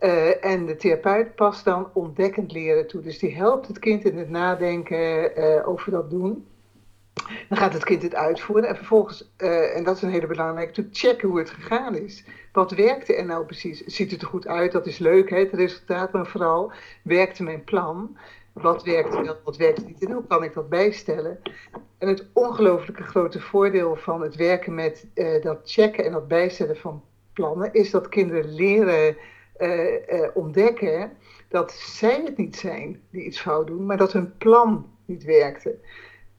Uh, en de therapeut past dan ontdekkend leren toe. Dus die helpt het kind in het nadenken over dat doen. Dan gaat het kind het uitvoeren en vervolgens, uh, en dat is een hele belangrijke, te checken hoe het gegaan is. Wat werkte er nou precies? Ziet het er goed uit? Dat is leuk, hè, het resultaat, maar vooral werkte mijn plan? Wat werkte wel, wat werkte niet en hoe kan ik dat bijstellen? En het ongelooflijke grote voordeel van het werken met uh, dat checken en dat bijstellen van plannen is dat kinderen leren uh, ontdekken dat zij het niet zijn die iets fout doen, maar dat hun plan niet werkte.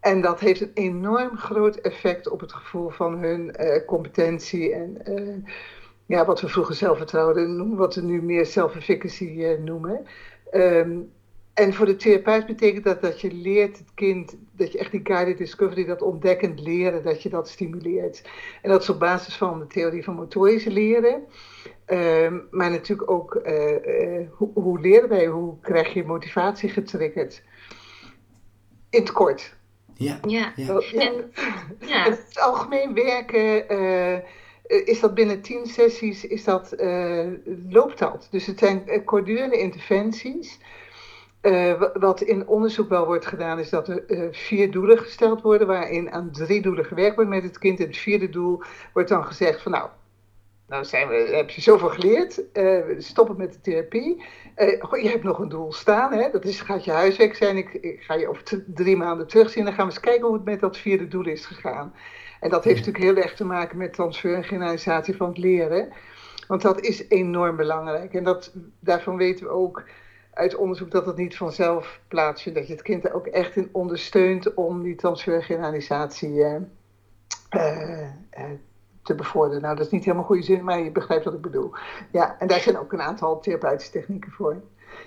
En dat heeft een enorm groot effect op het gevoel van hun uh, competentie en uh, ja, wat we vroeger zelfvertrouwen noemen, wat we nu meer self-efficacy uh, noemen. Um, en voor de therapeut betekent dat dat je leert het kind, dat je echt die guided discovery, dat ontdekkend leren, dat je dat stimuleert. En dat is op basis van de theorie van motorische leren. Um, maar natuurlijk ook, hoe, hoe leren wij, hoe krijg je motivatie getriggerd? In het kort. Ja. Ja. ja. En, ja. Het algemeen werken uh, is dat binnen tien sessies is dat, uh, loopt dat. Dus het zijn kortdurende interventies. Uh, wat in onderzoek wel wordt gedaan is dat er vier doelen gesteld worden waarin aan drie doelen gewerkt wordt met het kind. En het vierde doel wordt dan gezegd van nou, nou zijn we, heb je zoveel geleerd, uh, stoppen met de therapie. Uh, goh, je hebt nog een doel staan, hè? dat is, gaat je huiswerk zijn. Ik, ik ga je over drie maanden terugzien. Dan gaan we eens kijken hoe het met dat vierde doel is gegaan. En dat heeft natuurlijk heel erg te maken met transfer en generalisatie van het leren. Want dat is enorm belangrijk. En dat, daarvan weten we ook uit onderzoek dat het niet vanzelf plaatsvindt. Dat je het kind er ook echt in ondersteunt om die transfer en generalisatie uh, te bevorderen. Nou, dat is niet helemaal goede zin, maar je begrijpt wat ik bedoel. Ja, en daar zijn ook een aantal therapeutische technieken voor.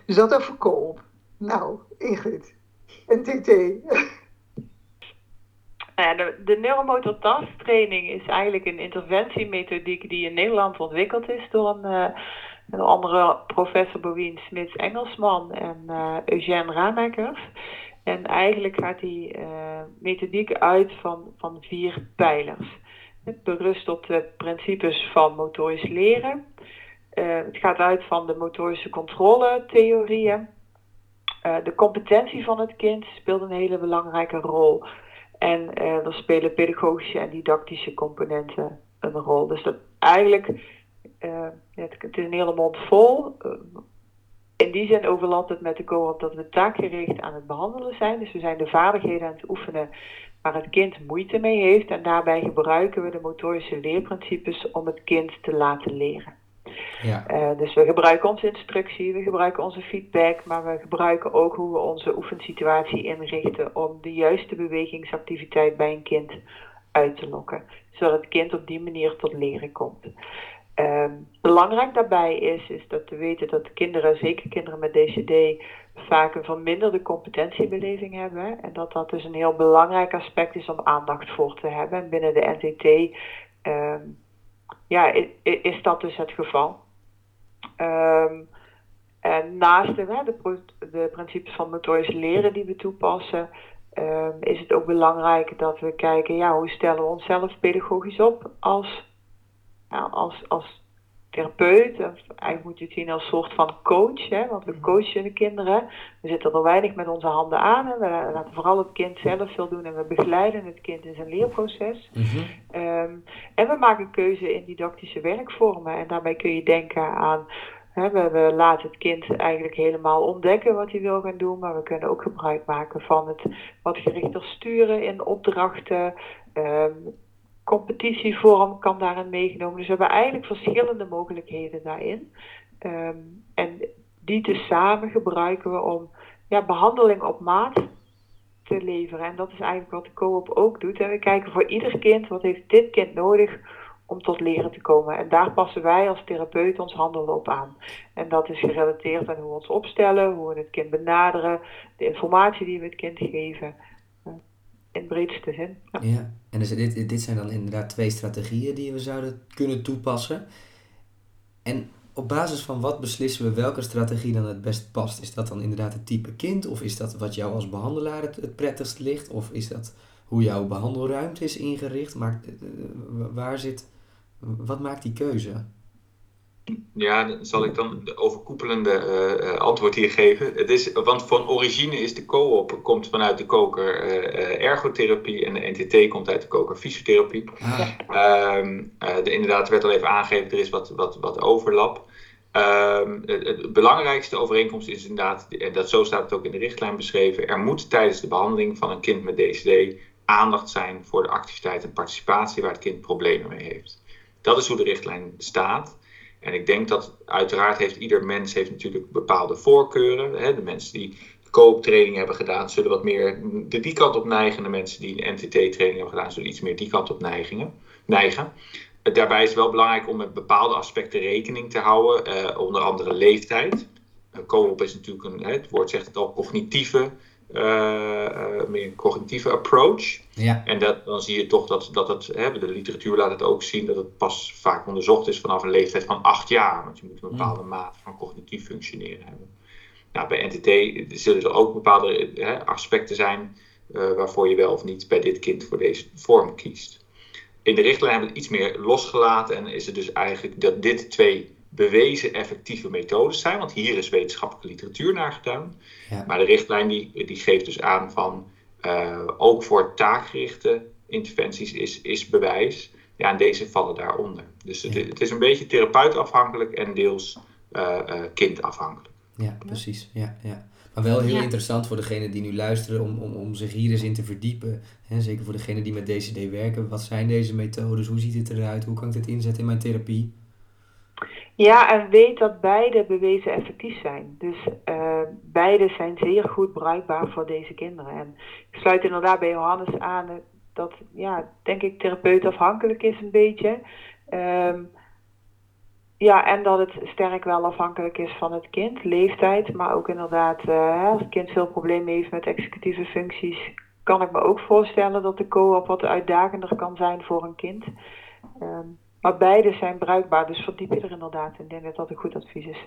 Dus dat over koop. Nou, Ingrid. En TT. Nou de, de neuromotor task training is eigenlijk een interventiemethodiek die in Nederland ontwikkeld is door een, uh, een andere professor Bowien Smits Engelsman en uh, Eugène Ramakers. En eigenlijk gaat die uh, methodiek uit van, van vier pijlers. Berust op de principes van motorisch leren. Uh, het gaat uit van de motorische controle-theorieën. Uh, de competentie van het kind speelt een hele belangrijke rol. En uh, er spelen pedagogische en didactische componenten een rol. Dus dat eigenlijk, het, het, is een hele mond vol. in die zin overlapt het met de cohort dat we taakgericht aan het behandelen zijn. Dus we zijn de vaardigheden aan het oefenen waar het kind moeite mee heeft. En daarbij gebruiken we de motorische leerprincipes om het kind te laten leren. Ja. Uh, dus we gebruiken onze instructie, we gebruiken onze feedback, maar we gebruiken ook hoe we onze oefensituatie inrichten om de juiste bewegingsactiviteit bij een kind uit te lokken. Zodat het kind op die manier tot leren komt. Uh, belangrijk daarbij is, is dat we weten dat kinderen, zeker kinderen met DCD, vaak een verminderde competentiebeleving hebben. En dat dat dus een heel belangrijk aspect is om aandacht voor te hebben. En binnen de NTT um, ja, is, dat dus het geval. Um, en naast de, de, de, principes van motorisch leren die we toepassen, um, is het ook belangrijk dat we kijken, ja, hoe stellen we onszelf pedagogisch op als, ja, als, als therapeut. Of eigenlijk moet je het zien als een soort van coach. Hè, want we coachen de kinderen. We zitten er weinig met onze handen aan. Hè. We laten vooral het kind zelf veel doen. En we begeleiden het kind in zijn leerproces. Mm-hmm. Um, en we maken keuze in didactische werkvormen. En daarbij kun je denken aan... Hè, we, we laten het kind eigenlijk helemaal ontdekken wat hij wil gaan doen. Maar we kunnen ook gebruik maken van het wat gerichter sturen in opdrachten... Um, competitievorm kan daarin meegenomen. Dus we hebben eigenlijk verschillende mogelijkheden daarin. Ehm, en die tezamen gebruiken we om ja, behandeling op maat te leveren. En dat is eigenlijk wat de co-op ook doet. En we kijken voor ieder kind, wat heeft dit kind nodig om tot leren te komen. En daar passen wij als therapeut ons handelen op aan. En dat is gerelateerd aan hoe we ons opstellen, hoe we het kind benaderen, de informatie die we het kind geven. Breedste zin. Ja, en dus dit, dit zijn dan inderdaad twee strategieën die we zouden kunnen toepassen. En op basis van wat beslissen we welke strategie dan het best past? Is dat dan inderdaad het type kind? Of is dat wat jou als behandelaar het, het prettigst ligt? Of is dat hoe jouw behandelruimte is ingericht? Maar eh, waar zit, wat maakt die keuze? Ja, dan zal ik dan de overkoepelende uh, antwoord hier geven. Het is, want van origine is de co-op komt vanuit de koker uh, ergotherapie en de NTT komt uit de koker fysiotherapie. Ah. Um, de, inderdaad, werd al even aangegeven, er is wat, wat, wat overlap. Um, het, het, belangrijkste overeenkomst is inderdaad, en dat, zo staat het ook in de richtlijn beschreven, er moet tijdens de behandeling van een kind met DCD aandacht zijn voor de activiteit en participatie waar het kind problemen mee heeft. Dat is hoe de richtlijn staat. En ik denk dat uiteraard heeft ieder mens heeft natuurlijk bepaalde voorkeuren. Hè? De mensen die kooptraining hebben gedaan, zullen wat meer de die kant op neigen. De mensen die een NTT-training hebben gedaan, zullen iets meer die kant op neigen. neigen. Daarbij is het wel belangrijk om met bepaalde aspecten rekening te houden, eh, onder andere leeftijd. Co-op is natuurlijk, een, het woord zegt het al, cognitieve meer een cognitieve approach. Ja. En dat, dan zie je toch dat, dat het, hè, de literatuur laat het ook zien, dat het pas vaak onderzocht is vanaf een leeftijd van acht jaar. Want je moet een bepaalde mm. mate van cognitief functioneren hebben. Nou, bij NTT zullen er ook bepaalde hè, aspecten zijn uh, waarvoor je wel of niet bij dit kind voor deze vorm kiest. In de richtlijn hebben we het iets meer losgelaten en is het dus eigenlijk dat dit twee bewezen effectieve methodes zijn, want hier is wetenschappelijke literatuur naar gedaan. Ja. Maar de richtlijn die, die geeft dus aan van uh, ook voor taakgerichte interventies is, is bewijs. Ja, en deze vallen daaronder. Dus het, het is een beetje therapeutafhankelijk en deels uh, uh, kindafhankelijk. Ja, precies. Ja, ja. Maar wel heel interessant voor degenen die nu luisteren om, om, om zich hier eens in te verdiepen. Hè, zeker voor degenen die met DCD werken. Wat zijn deze methodes? Hoe ziet het eruit? Hoe kan ik dit inzetten in mijn therapie? Ja, en weet dat beide bewezen effectief zijn. Dus uh, beide zijn zeer goed bruikbaar voor deze kinderen. En ik sluit inderdaad bij Johannes aan dat, ja, denk ik, therapeutafhankelijk is een beetje. Um, ja, en dat het sterk wel afhankelijk is van het kind, leeftijd, maar ook inderdaad, uh, als het kind veel problemen heeft met executieve functies, kan ik me ook voorstellen dat de co-op wat uitdagender kan zijn voor een kind. Um, maar beide zijn bruikbaar, dus verdiep je er inderdaad in. Ik denk dat dat een goed advies is.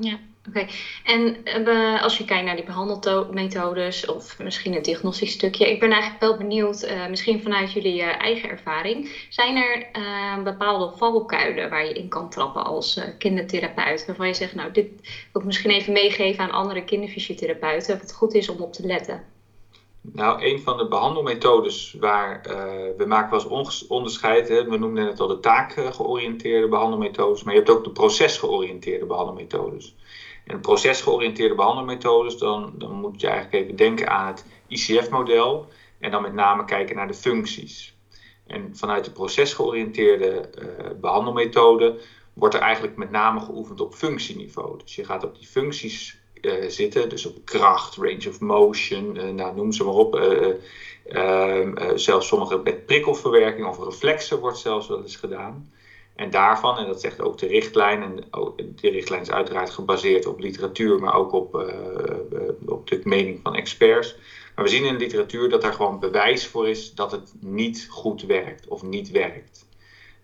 Ja, oké. En uh, als je kijkt naar die behandelmethodes of misschien het diagnostisch stukje, ik ben eigenlijk wel benieuwd, uh, misschien vanuit jullie eigen ervaring, zijn er bepaalde valkuilen waar je in kan trappen als kindertherapeut, waarvan je zegt, nou, dit wil ik misschien even meegeven aan andere kinderfysiotherapeuten, dat het goed is om op te letten? Nou, een van de behandelmethodes waar uh, we maken wel eens onderscheid, hè, we noemden het al de taakgeoriënteerde behandelmethodes, maar je hebt ook de procesgeoriënteerde behandelmethodes. En procesgeoriënteerde behandelmethodes, dan, dan moet je eigenlijk even denken aan het ICF-model en dan met name kijken naar de functies. En vanuit de procesgeoriënteerde uh, behandelmethode wordt er eigenlijk met name geoefend op functieniveau. Dus je gaat op die functies uh, zitten. Dus op kracht, range of motion, uh, nou, noem ze maar op. Uh, zelfs sommige met prikkelverwerking of reflexen wordt zelfs wel eens gedaan. En daarvan, en dat zegt ook de richtlijn, en de richtlijn is uiteraard gebaseerd op literatuur, maar ook op, op de mening van experts. Maar we zien in de literatuur dat er gewoon bewijs voor is dat het niet goed werkt of niet werkt.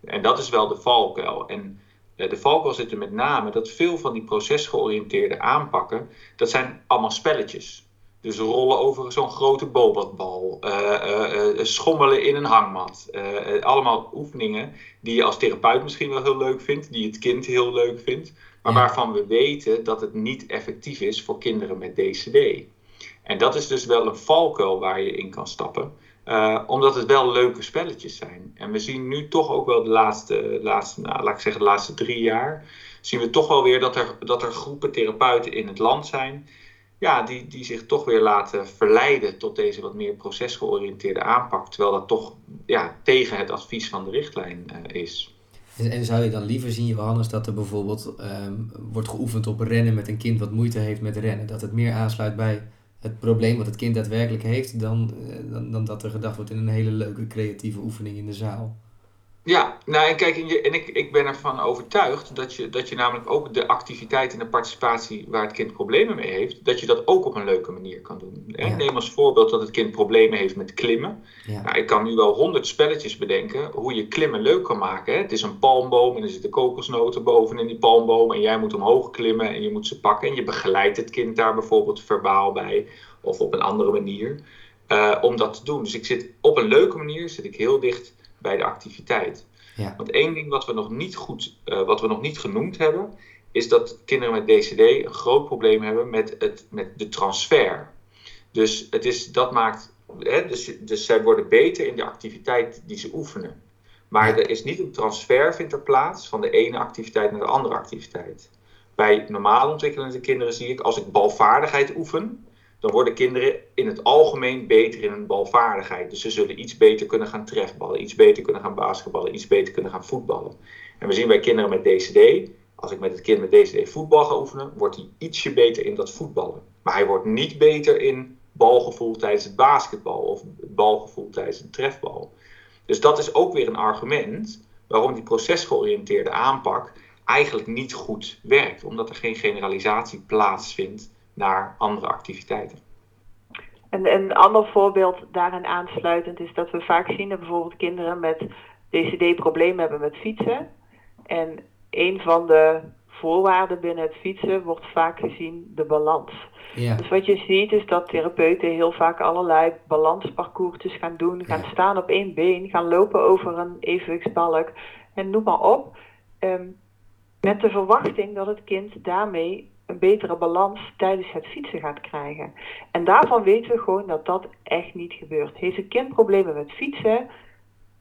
En dat is wel de valkuil. En eh, de valkuil zit er met name dat veel van die procesgeoriënteerde aanpakken, dat zijn allemaal spelletjes. Dus rollen over zo'n grote bobatbal, uh, uh, schommelen in een hangmat. allemaal oefeningen die je als therapeut misschien wel heel leuk vindt, die het kind heel leuk vindt, maar waarvan we weten dat het niet effectief is voor kinderen met DCD. En dat is dus wel een valkuil waar je in kan stappen. Uh, omdat het wel leuke spelletjes zijn. En we zien nu toch ook wel de laatste, laatste nou, laat ik zeggen, de laatste drie jaar. zien we toch wel weer dat er, dat er groepen therapeuten in het land zijn. Ja, die, die zich toch weer laten verleiden tot deze wat meer procesgeoriënteerde aanpak. Terwijl dat toch ja, tegen het advies van de richtlijn uh, is. En, en zou je dan liever zien, Johannes, dat er bijvoorbeeld ehm, wordt geoefend op rennen met een kind wat moeite heeft met rennen? Dat het meer aansluit bij het probleem wat het kind daadwerkelijk heeft, dan, eh, dan, dan dat er gedacht wordt in een hele leuke creatieve oefening in de zaal? Ja, nou en kijk, en, je, en ik, ik ben ervan overtuigd dat je, dat je namelijk ook de activiteit en de participatie waar het kind problemen mee heeft, dat je dat ook op een leuke manier kan doen. Ja. Neem als voorbeeld dat het kind problemen heeft met klimmen. Ja. Nou, ik kan nu wel honderd spelletjes bedenken hoe je klimmen leuk kan maken. Hè? Het is een palmboom en er zitten kokosnoten boven in die palmboom en jij moet omhoog klimmen en je moet ze pakken. En je begeleidt het kind daar bijvoorbeeld verbaal bij of op een andere manier eh, om dat te doen. Dus ik zit op een leuke manier zit ik heel dicht bij de activiteit. Ja. Want één ding wat we nog niet goed, eh, wat we nog niet genoemd hebben, is dat kinderen met DCD een groot probleem hebben met, het, met de transfer. Dus, het is, dat maakt, hè, dus, dus zij worden beter in de activiteit die ze oefenen. Maar Ja. er is niet een transfer vindt er plaats van de ene activiteit naar de andere activiteit. Bij normaal ontwikkelende kinderen zie ik, als ik balvaardigheid oefen, dan worden kinderen in het algemeen beter in hun balvaardigheid. Dus ze zullen iets beter kunnen gaan trefballen, iets beter kunnen gaan basketballen, iets beter kunnen gaan voetballen. En we zien bij kinderen met DCD, als ik met het kind met DCD voetbal ga oefenen, wordt hij ietsje beter in dat voetballen. Maar hij wordt niet beter in balgevoel tijdens het basketbal of balgevoel tijdens een trefbal. Dus dat is ook weer een argument waarom die procesgeoriënteerde aanpak eigenlijk niet goed werkt, omdat er geen generalisatie plaatsvindt naar andere activiteiten. En een ander voorbeeld daarin aansluitend is dat we vaak zien dat bijvoorbeeld kinderen met DCD problemen hebben met fietsen. En een van de voorwaarden binnen het fietsen wordt vaak gezien de balans. Ja. Dus wat je ziet is dat therapeuten heel vaak allerlei balansparcoursjes gaan doen, gaan Ja. staan op één been, gaan lopen over een evenwichtsbalk en noem maar op. Ehm, met de verwachting dat het kind daarmee een betere balans tijdens het fietsen gaat krijgen. En daarvan weten we gewoon dat dat echt niet gebeurt. Heeft een kind problemen met fietsen,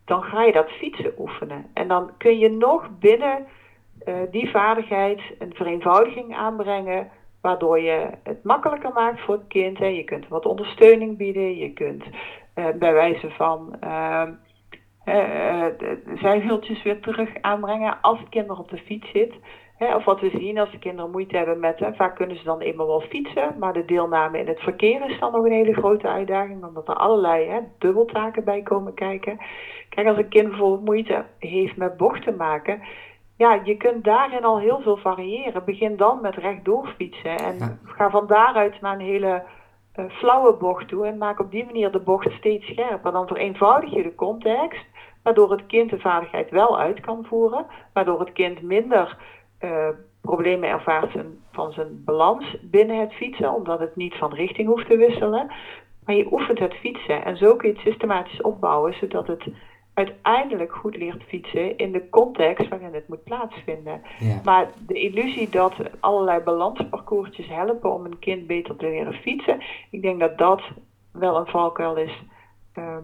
dan ga je dat fietsen oefenen. En dan kun je nog binnen eh, die vaardigheid een vereenvoudiging aanbrengen, waardoor je het makkelijker maakt voor het kind. Hè. Je kunt wat ondersteuning bieden, je kunt eh, bij wijze van ehm, eh, de zijwieltjes weer terug aanbrengen als het kind nog op de fiets zit. Hè, of wat we zien als de kinderen moeite hebben met, hè, vaak kunnen ze dan eenmaal wel fietsen, maar de deelname in het verkeer is dan nog een hele grote uitdaging, omdat er allerlei hè, dubbeltaken bij komen kijken. Kijk, als een kind bijvoorbeeld moeite heeft met bochten maken, ja, je kunt daarin al heel veel variëren. Begin dan met rechtdoor fietsen en Ja. ga van daaruit naar een hele eh, flauwe bocht toe en maak op die manier de bocht steeds scherper. Dan vereenvoudig je de context, waardoor het kind de vaardigheid wel uit kan voeren, waardoor het kind minder eh, problemen ervaart zijn- van zijn balans binnen het fietsen, omdat het niet van richting hoeft te wisselen. Maar je oefent het fietsen en zo kun je het systematisch opbouwen, zodat het uiteindelijk goed leert fietsen in de context waarin het moet plaatsvinden. Ja. Maar de illusie dat allerlei balansparcoursjes helpen om een kind beter te leren fietsen, ik denk dat dat wel een valkuil is ehm,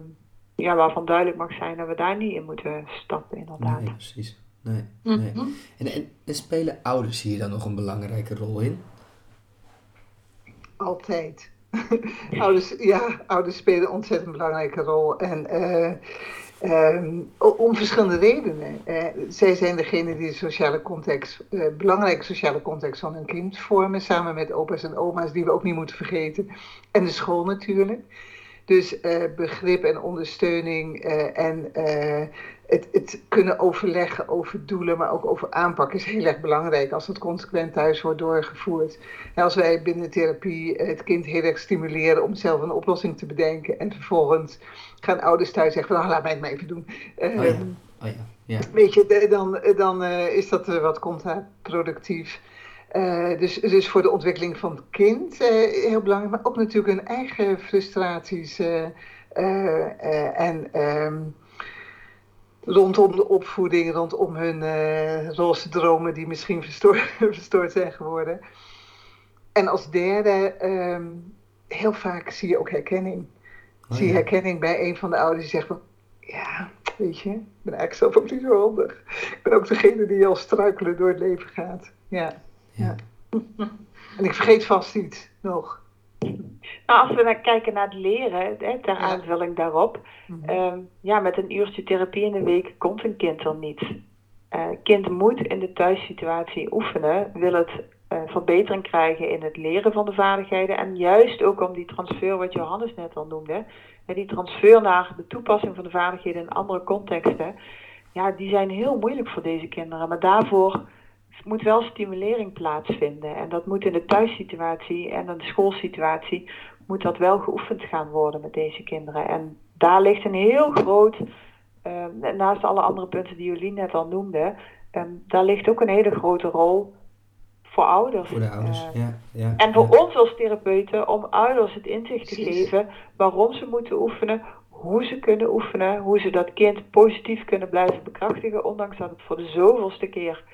ja, waarvan duidelijk mag zijn dat we daar niet in moeten stappen, inderdaad. Nee, precies. Nee, nee. Mhm. En, en, en spelen ouders hier dan nog een belangrijke rol in? Altijd. ouders, ja, ouders spelen een ontzettend belangrijke rol. En eh, ehm, om verschillende redenen. Eh, zij zijn degene die de sociale context, eh, belangrijke sociale context van hun kind vormen, samen met opa's en oma's, die we ook niet moeten vergeten. En de school natuurlijk. Dus eh, begrip en ondersteuning eh, en eh, het, het kunnen overleggen over doelen, maar ook over aanpak is heel erg belangrijk als het consequent thuis wordt doorgevoerd. En als wij binnen therapie het kind heel erg stimuleren om zelf een oplossing te bedenken en vervolgens gaan ouders thuis zeggen van nou, laat mij het maar even doen. Oh ja. Ehm, Oh ja, ja. Weet je, dan, dan eh, is dat eh, wat contraproductief. Eh, dus, dus voor de ontwikkeling van het kind heel belangrijk, maar ook natuurlijk hun eigen frustraties en ehm, rondom de opvoeding, rondom hun eh, roze dromen die misschien verstoord, verstoord zijn geworden. En als derde, ehm, heel vaak zie je ook herkenning. Oh zie je ja. herkenning bij een van de ouders die zegt van, ja, weet je, ik ben eigenlijk zelf ook niet zo handig. Ik ben ook degene die al struikelen door het leven gaat. Ja, Ja. en ik vergeet vast iets nog. Nou, als we dan kijken naar het leren, hè, ter Ja. aanvulling daarop. Mhm. Ehm, ja, met een uurtje therapie in de week komt een kind er niet. uh, kind moet in de thuissituatie oefenen, wil het uh, verbetering krijgen in het leren van de vaardigheden. En juist ook om die transfer, wat Johannes net al noemde, die transfer naar de toepassing van de vaardigheden in andere contexten, ja, die zijn heel moeilijk voor deze kinderen. Maar daarvoor moet wel stimulering plaatsvinden. En dat moet in de thuissituatie en in de schoolsituatie moet dat wel geoefend gaan worden met deze kinderen. En daar ligt een heel groot, uh, naast alle andere punten die Jolien net al noemde, um, daar ligt ook een hele grote rol voor ouders. Voor de ouders, uh, ja, ja. En voor ja. ons als therapeuten om ouders het inzicht te geven waarom ze moeten oefenen, hoe ze kunnen oefenen, hoe ze dat kind positief kunnen blijven bekrachtigen, ondanks dat het voor de zoveelste keer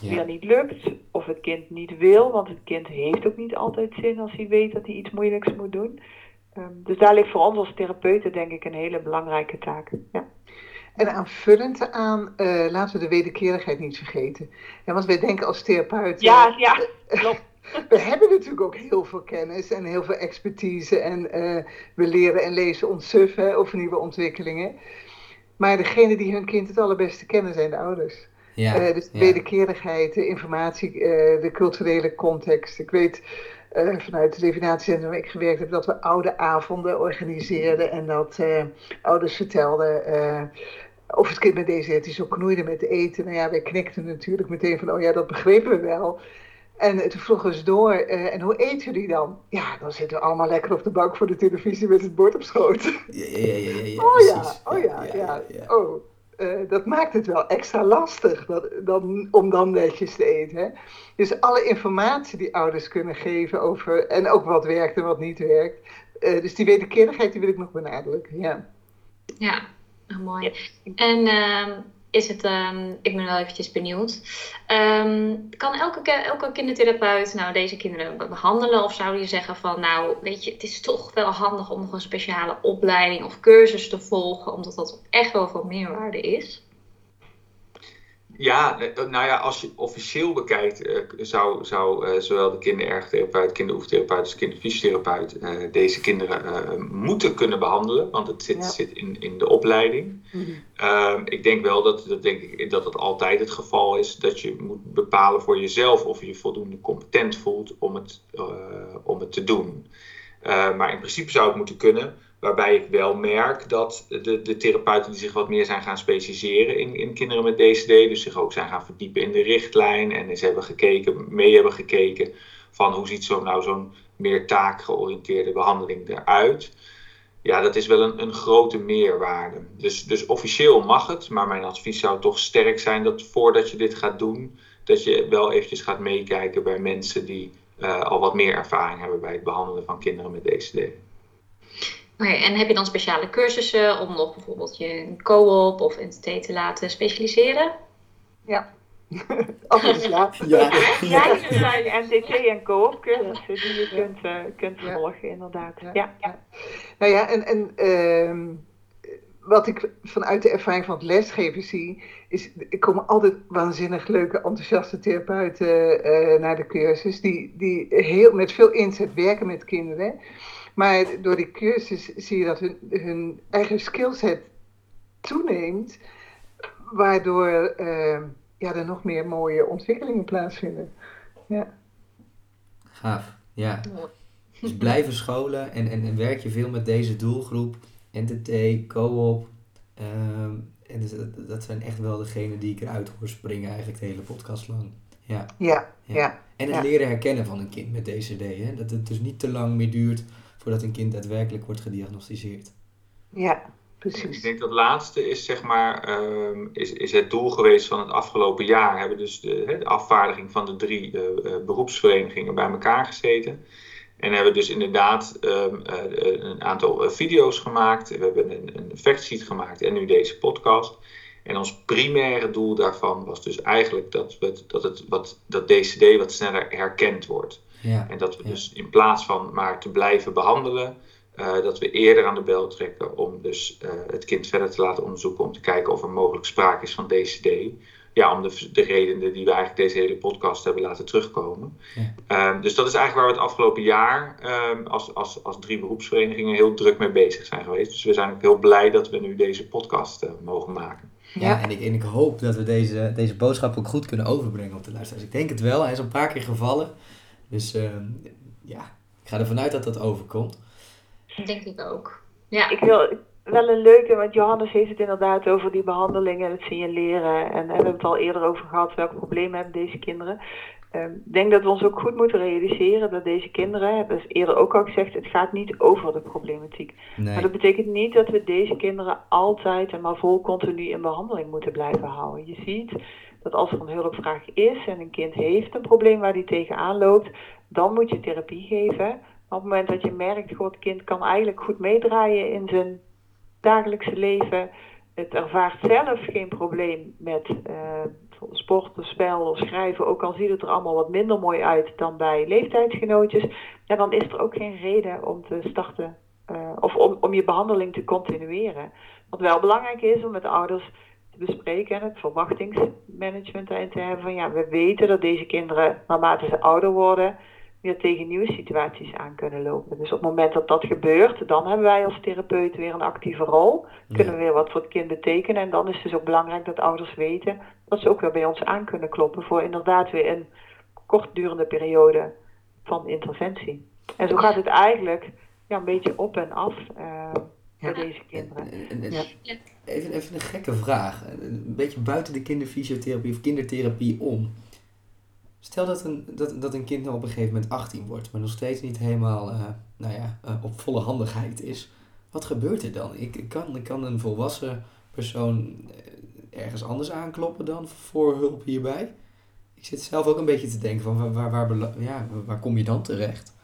ja. weer niet lukt of het kind niet wil, want het kind heeft ook niet altijd zin als hij weet dat hij iets moeilijks moet doen. Um, dus daar ligt voor ons als therapeuten denk ik een hele belangrijke taak. Ja. En aanvullend aan, uh, laten we de wederkerigheid niet vergeten. Ja, want wij denken als therapeuten. Ja, ja, klopt. We hebben natuurlijk ook heel veel kennis en heel veel expertise. En uh, we leren en lezen ons suf hè, over nieuwe ontwikkelingen. Maar degene die hun kind het allerbeste kennen zijn de ouders. Ja, uh, dus de wederkerigheid, de informatie, uh, de culturele context. Ik weet uh, vanuit het revalidatiecentrum waar ik gewerkt heb dat we oude avonden organiseerden en dat ouders vertelden of het kind met deze het zo knoeide met eten. Nou ja, wij knikten natuurlijk meteen van, oh ja, dat begrepen we wel. En toen vroegen ze door, uh, en hoe eten jullie dan? Ja, dan zitten we allemaal lekker op de bank voor de televisie met het bord op schoot. Ja, ja, ja, ja, ja oh, ja, oh ja, ja. ja, ja. Oh, uh, dat maakt het wel extra lastig dat, dan, om dan netjes te eten. Hè? Dus alle informatie die ouders kunnen geven over, en ook wat werkt en wat niet werkt. Uh, dus die wederkerigheid die wil ik nog benadrukken, ja. Ja, oh, mooi. En uh, is het, um, ik ben wel eventjes benieuwd. Um, kan elke, elke kindertherapeut nou deze kinderen behandelen? Of zou je zeggen van, nou, weet je, het is toch wel handig om nog een speciale opleiding of cursus te volgen, omdat dat echt wel van meerwaarde is? Ja, nou ja, als je officieel bekijkt, uh, zou, zou uh, zowel de kinderergotherapeut, kinderoefentherapeut als kinderfysiotherapeut uh, deze kinderen moeten kunnen behandelen, want het zit, ja. zit in, in de opleiding. Mm-hmm. ik denk wel dat, dat, denk ik, dat het altijd het geval is dat je moet bepalen voor jezelf of je je voldoende competent voelt om het, om het te doen. maar in principe zou het moeten kunnen. Waarbij ik wel merk dat de, de therapeuten die zich wat meer zijn gaan specialiseren in, in kinderen met DCD, dus zich ook zijn gaan verdiepen in de richtlijn en eens hebben gekeken, mee hebben gekeken van hoe ziet zo nou zo'n meer taakgeoriënteerde behandeling eruit. Ja, dat is wel een, een grote meerwaarde. Dus, dus officieel mag het, maar mijn advies zou toch sterk zijn dat voordat je dit gaat doen, dat je wel eventjes gaat meekijken bij mensen die uh, al wat meer ervaring hebben bij het behandelen van kinderen met DCD. Okay, en heb je dan speciale cursussen om nog bijvoorbeeld je co-op of NTT te laten specialiseren? Ja. Alles ja. Ja, ja. er zijn NTT en co-op cursussen die je kunt, uh, kunt ja. volgen, inderdaad. Ja. ja. ja. Nou ja, en, en uh, wat ik vanuit de ervaring van het lesgeven zie, is er komen altijd waanzinnig leuke, enthousiaste therapeuten uh, naar de cursus, die, die heel, met veel inzet werken met kinderen. Maar door die cursus zie je dat hun, hun eigen skillset toeneemt, waardoor uh, ja, er nog meer mooie ontwikkelingen plaatsvinden. Ja. Gaaf, ja. Dus blijven scholen en, en, en werk je veel met deze doelgroep, NTT, co-op. Um, en dus dat, zijn echt wel degenen die ik eruit hoor springen eigenlijk de hele podcast lang. Ja. Ja, ja. ja. En het ja. leren herkennen van een kind met DCD. Hè? Dat het dus niet te lang meer duurt voordat een kind daadwerkelijk wordt gediagnosticeerd. Ja, precies. Ik denk dat laatste is, zeg maar, um, is, is het doel geweest van het afgelopen jaar. Hebben dus de, de afvaardiging van de drie uh, uh, beroepsverenigingen bij elkaar gezeten. En hebben dus inderdaad um, uh, een aantal video's gemaakt. We hebben een, een factsheet gemaakt en nu deze podcast. En ons primaire doel daarvan was dus eigenlijk dat, we, dat, het, wat, dat DCD wat sneller herkend wordt. Ja, en dat we ja. dus in plaats van maar te blijven behandelen, uh, dat we eerder aan de bel trekken om dus uh, het kind verder te laten onderzoeken, om te kijken of er mogelijk sprake is van DCD. Ja, om de, de redenen die we eigenlijk deze hele podcast hebben laten terugkomen. Ja. Um, dus dat is eigenlijk waar we het afgelopen jaar um, als, als, als drie beroepsverenigingen heel druk mee bezig zijn geweest. Dus we zijn ook heel blij dat we nu deze podcast uh, mogen maken. Ja, en, ik, en ik hoop dat we deze, deze boodschap ook goed kunnen overbrengen op de luisteraars. Ik denk het wel, hij is een paar keer gevallen. Dus ehm, ja, ik ga ervan uit dat dat overkomt. Denk ik ook. Ja. Ik wil wel een leuke, want Johannes heeft het inderdaad over die behandeling en het signaleren. En we hebben het al eerder over gehad, welke problemen hebben deze kinderen. Ehm, ik denk dat we ons ook goed moeten realiseren dat deze kinderen, hebben dus eerder ook al gezegd, het gaat niet over de problematiek. Nee. Maar dat betekent niet dat we deze kinderen altijd en maar vol continu in behandeling moeten blijven houden. Je ziet dat als er een hulpvraag is en een kind heeft een probleem waar die tegenaan loopt, dan moet je therapie geven. Maar op het moment dat je merkt, goh, het kind kan eigenlijk goed meedraaien in zijn dagelijkse leven. Het ervaart zelf geen probleem met uh, sport of spel of schrijven, ook al ziet het er allemaal wat minder mooi uit dan bij leeftijdsgenootjes. Ja, dan is er ook geen reden om te starten uh, of om, om je behandeling te continueren. Wat wel belangrijk is om met de ouders te bespreken en het verwachtingsmanagement daarin te hebben van ja, we weten dat deze kinderen naarmate ze ouder worden weer tegen nieuwe situaties aan kunnen lopen. Dus op het moment dat dat gebeurt, dan hebben wij als therapeut weer een actieve rol. Kunnen we weer wat voor het kind betekenen. En dan is het dus ook belangrijk dat ouders weten dat ze ook weer bij ons aan kunnen kloppen voor inderdaad weer een kortdurende periode van interventie. En zo gaat het eigenlijk ja, een beetje op en af uh, deze kinderen. En, en, ja. even, even een gekke vraag. Een beetje buiten de kinderfysiotherapie of kindertherapie om. Stel dat een, dat, dat een kind nou op een gegeven moment 18 wordt, maar nog steeds niet helemaal uh, nou ja, uh, op volle handigheid is. Wat gebeurt er dan? Ik, ik, kan, ik kan een volwassen persoon ergens anders aankloppen dan voor hulp hierbij. Ik zit zelf ook een beetje te denken van waar, waar, waar, ja, waar kom je dan terecht?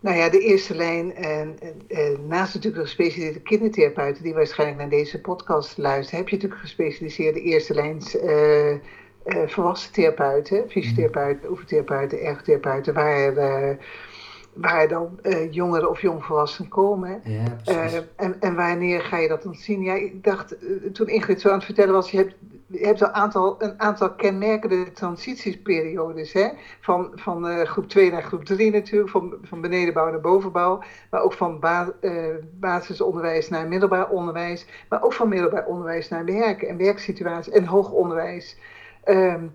Nou ja, de eerste lijn, en, en, naast natuurlijk de gespecialiseerde kindertherapeuten die waarschijnlijk naar deze podcast luisteren, heb je natuurlijk gespecialiseerde eerste lijns uh, volwassen therapeuten, fysiotherapeuten, oefentherapeuten, ergotherapeuten, waar, uh, waar dan uh, jongeren of jongvolwassenen komen. Ja, en, en wanneer ga je dat dan zien? Ja, ik dacht, toen Ingrid zo aan het vertellen was, je hebt, je hebt een, aantal, een aantal kenmerkende transitieperiodes. Hè? Van, van groep 2 naar groep 3 natuurlijk, van, van benedenbouw naar bovenbouw. Maar ook van ba basisonderwijs naar middelbaar onderwijs. Maar ook van middelbaar onderwijs naar werk en werksituaties en hoog onderwijs. Um,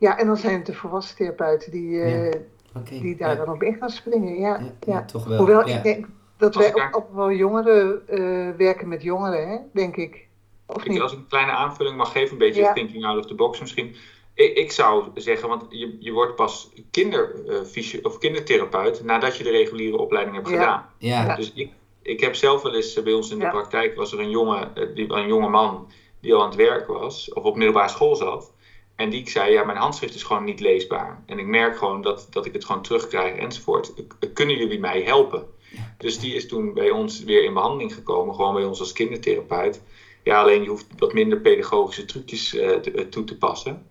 ja, en dan zijn het de volwassen therapeuten die, ja. Okay. die daar ja. dan op in gaan springen. Ja, ja, ja. toch wel. Hoewel ik denk dat wij ook, ook, wel jongeren uh, werken met jongeren, hè, denk ik. Of ik niet? Als ik een kleine aanvulling mag geven, een beetje thinking out of the box misschien. Ik, ik zou zeggen, want je, je wordt pas kinder, uh, of kindertherapeut nadat je de reguliere opleiding hebt gedaan. Ja. Dus ik, ik heb zelf wel eens bij ons in de praktijk, was er een jonge, die, een jonge man die al aan het werk was, of op middelbare school zat. En die zei, ja, mijn handschrift is gewoon niet leesbaar. En ik merk gewoon dat, dat ik het gewoon terugkrijg enzovoort. Kunnen jullie mij helpen? Ja. Dus die is toen bij ons weer in behandeling gekomen, gewoon bij ons als kindertherapeut. Ja, alleen je hoeft wat minder pedagogische trucjes uh, te, toe te passen.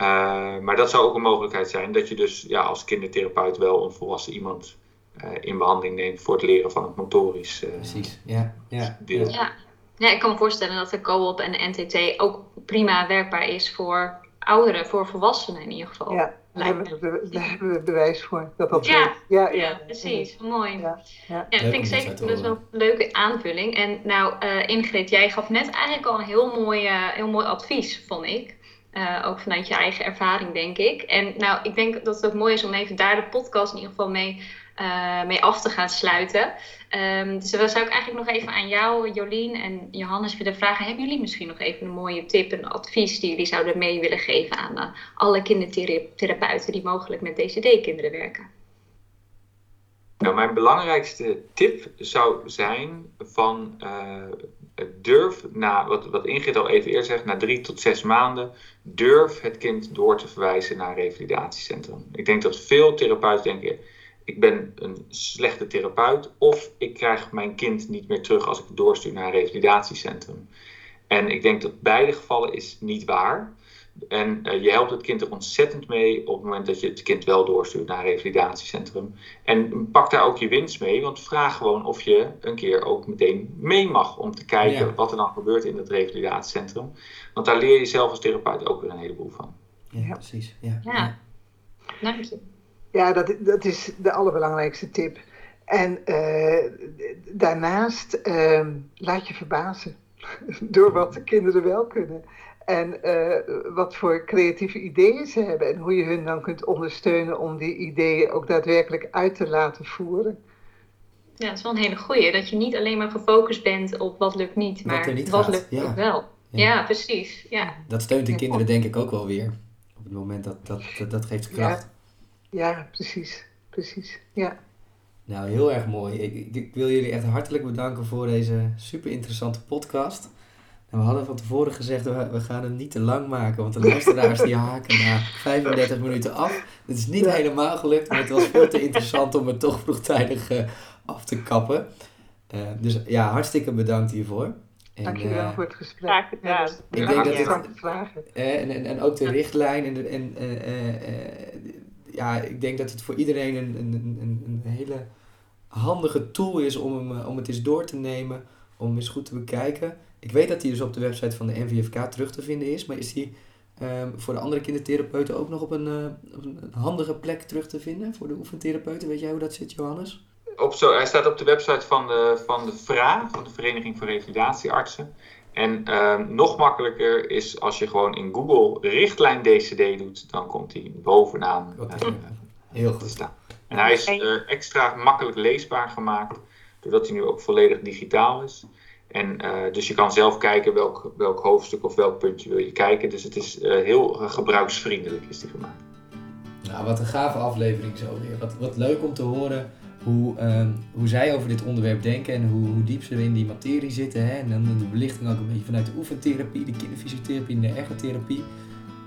Uh, maar dat zou ook een mogelijkheid zijn, dat je dus ja, als kindertherapeut wel een volwassen iemand uh, in behandeling neemt voor het leren van het motorisch Precies, ja. ja. deel. Ja. ja, ik kan me voorstellen dat de co-op en de NTT ook prima werkbaar is voor ouderen, voor volwassenen in ieder geval. Ja, daar hebben, we, daar hebben we bewijs voor. Dat dat ja, ja, ja, ja, precies. Mooi. Ja, ja. vind ik zeker best wel een leuke aanvulling. En nou, uh, Ingrid, jij gaf net eigenlijk al een heel mooi, uh, heel mooi advies, vond ik. Uh, ook vanuit je eigen ervaring, denk ik. En nou, ik denk dat het ook mooi is om even daar de podcast in ieder geval mee, uh, mee af te gaan sluiten. Um, dus dan zou ik eigenlijk nog even aan jou, Jolien en Johannes willen vragen. Hebben jullie misschien nog even een mooie tip, een advies die jullie zouden mee willen geven aan uh, alle kindertherapeuten die mogelijk met DCD-kinderen werken? Nou, mijn belangrijkste tip zou zijn van uh, durf, na, wat, wat Ingrid al even eerder zegt, na drie tot zes maanden, durf het kind door te verwijzen naar een revalidatiecentrum. Ik denk dat veel therapeuten denken, ik ben een slechte therapeut of ik krijg mijn kind niet meer terug als ik het doorstuur naar een revalidatiecentrum. En ik denk dat beide gevallen is niet waar. En uh, je helpt het kind er ontzettend mee op het moment dat je het kind wel doorstuurt naar een revalidatiecentrum. En pak daar ook je winst mee, want vraag gewoon of je een keer ook meteen mee mag om te kijken ja. wat er dan gebeurt in het revalidatiecentrum. Want daar leer je zelf als therapeut ook weer een heleboel van. Ja, ja. precies. Ja. ja. dank je. Ja, dat, dat is de allerbelangrijkste tip. En uh, daarnaast uh, laat je verbazen. door wat de kinderen wel kunnen. En uh, wat voor creatieve ideeën ze hebben. En hoe je hun dan kunt ondersteunen om die ideeën ook daadwerkelijk uit te laten voeren. Ja, dat is wel een hele goeie. Dat je niet alleen maar gefocust bent op wat lukt niet, maar wat, niet wat lukt ja. wel. Ja. precies. Ja. Dat steunt de kinderen denk ik ook wel weer. Op het moment dat dat, dat, dat geeft kracht. Ja. Ja, precies. Precies, ja. Nou, heel erg mooi. Ik, ik, wil jullie echt hartelijk bedanken voor deze super interessante podcast. En we hadden van tevoren gezegd, we, we gaan het niet te lang maken, want de luisteraars die haken na 35 minuten af. Het is niet helemaal gelukt, maar het was veel te interessant om het toch vroegtijdig uh, af te kappen. Uh, dus ja, hartstikke bedankt hiervoor. En, Dankjewel uh, voor het gesprek. Ja, ik denk dat het, vragen. en, en, en ook de richtlijn en, de, en ja, ik denk dat het voor iedereen een, een, een, een hele handige tool is om, hem, om het eens door te nemen, om eens goed te bekijken. Ik weet dat die dus op de website van de NVFK terug te vinden is, maar is die um, voor de andere kindertherapeuten ook nog op een, uh, op een handige plek terug te vinden voor de oefentherapeuten? Weet jij hoe dat zit, Johannes? Op zo, hij staat op de website van de, van de VRA, van de Vereniging voor Revalidatieartsen. En um, nog makkelijker is als je gewoon in Google richtlijn DCD doet, dan komt hij bovenaan uh, Heel goed. te staan. En hij is uh, extra makkelijk leesbaar gemaakt, doordat hij nu ook volledig digitaal is. En uh, dus je kan zelf kijken welk, welk hoofdstuk of welk puntje wil je kijken. Dus het is uh, heel gebruiksvriendelijk is die gemaakt. Nou, wat een gave aflevering zo weer. Wat, wat leuk om te horen hoe, uh, hoe zij over dit onderwerp denken en hoe, hoe diep ze in die materie zitten. Hè? En dan de belichting ook een beetje vanuit de oefentherapie, de kinderfysiotherapie en de ergotherapie.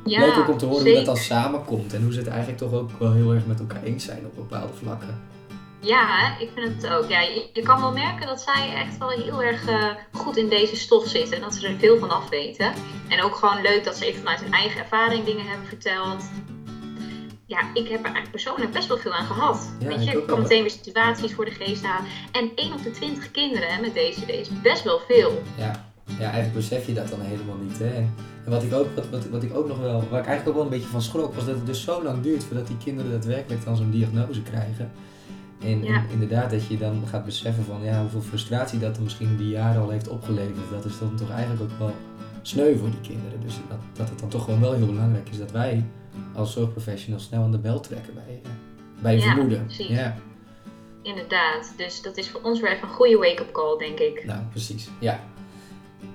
Ja, leuk ook om te horen zeker. hoe dat dan samenkomt en hoe ze het eigenlijk toch ook wel heel erg met elkaar eens zijn op bepaalde vlakken. Ja, ik vind het ook. Ja, je, je, kan wel merken dat zij echt wel heel erg uh, goed in deze stof zitten. En dat ze er veel van af weten. En ook gewoon leuk dat ze even vanuit hun eigen ervaring dingen hebben verteld. Ja, ik heb er eigenlijk persoonlijk best wel veel aan gehad. Ja, Weet je, ik kan meteen weer situaties voor de geest halen. En 1 op de 20 kinderen met deze is best wel veel. Ja. ja, eigenlijk besef je dat dan helemaal niet. Hè? En wat ik, ook, wat, wat, wat ik ook nog wel, waar ik eigenlijk ook wel een beetje van schrok, was dat het dus zo lang duurt voordat die kinderen daadwerkelijk dan zo'n diagnose krijgen. En, inderdaad, dat je dan gaat beseffen van ja, hoeveel frustratie dat er misschien die jaren al heeft opgeleverd. Dat is dan toch eigenlijk ook wel sneu voor die kinderen. Dus dat, dat het dan toch gewoon wel heel belangrijk is dat wij als zorgprofessionals snel aan de bel trekken bij, uh, bij ja, vermoeden. Precies. Ja, Inderdaad, dus dat is voor ons weer even een goede wake-up call, denk ik. Nou, precies. Ja,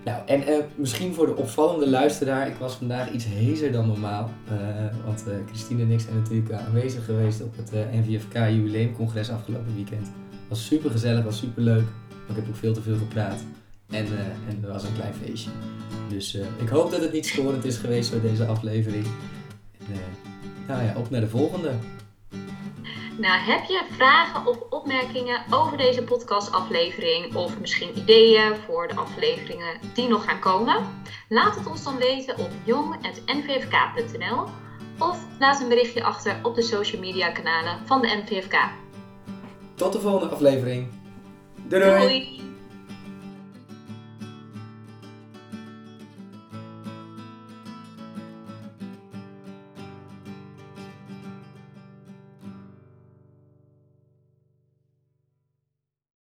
nou, en uh, misschien voor de opvallende luisteraar, ik was vandaag iets hezer dan normaal. Uh, want uh, Christine en ik zijn natuurlijk aanwezig geweest op het NVFK jubileumcongres afgelopen weekend. Was super gezellig, was super leuk. Maar ik heb ook veel te veel gepraat. En, en er was een klein feestje. Dus ik hoop dat het niet storend is geweest voor deze aflevering. Nou ja, op naar de volgende. Nou, heb je vragen of opmerkingen over deze podcastaflevering of misschien ideeën voor de afleveringen die nog gaan komen? Laat het ons dan weten op jong.nvfk.nl of laat een berichtje achter op de social media kanalen van de NVFK. Tot de volgende aflevering. doei. doei.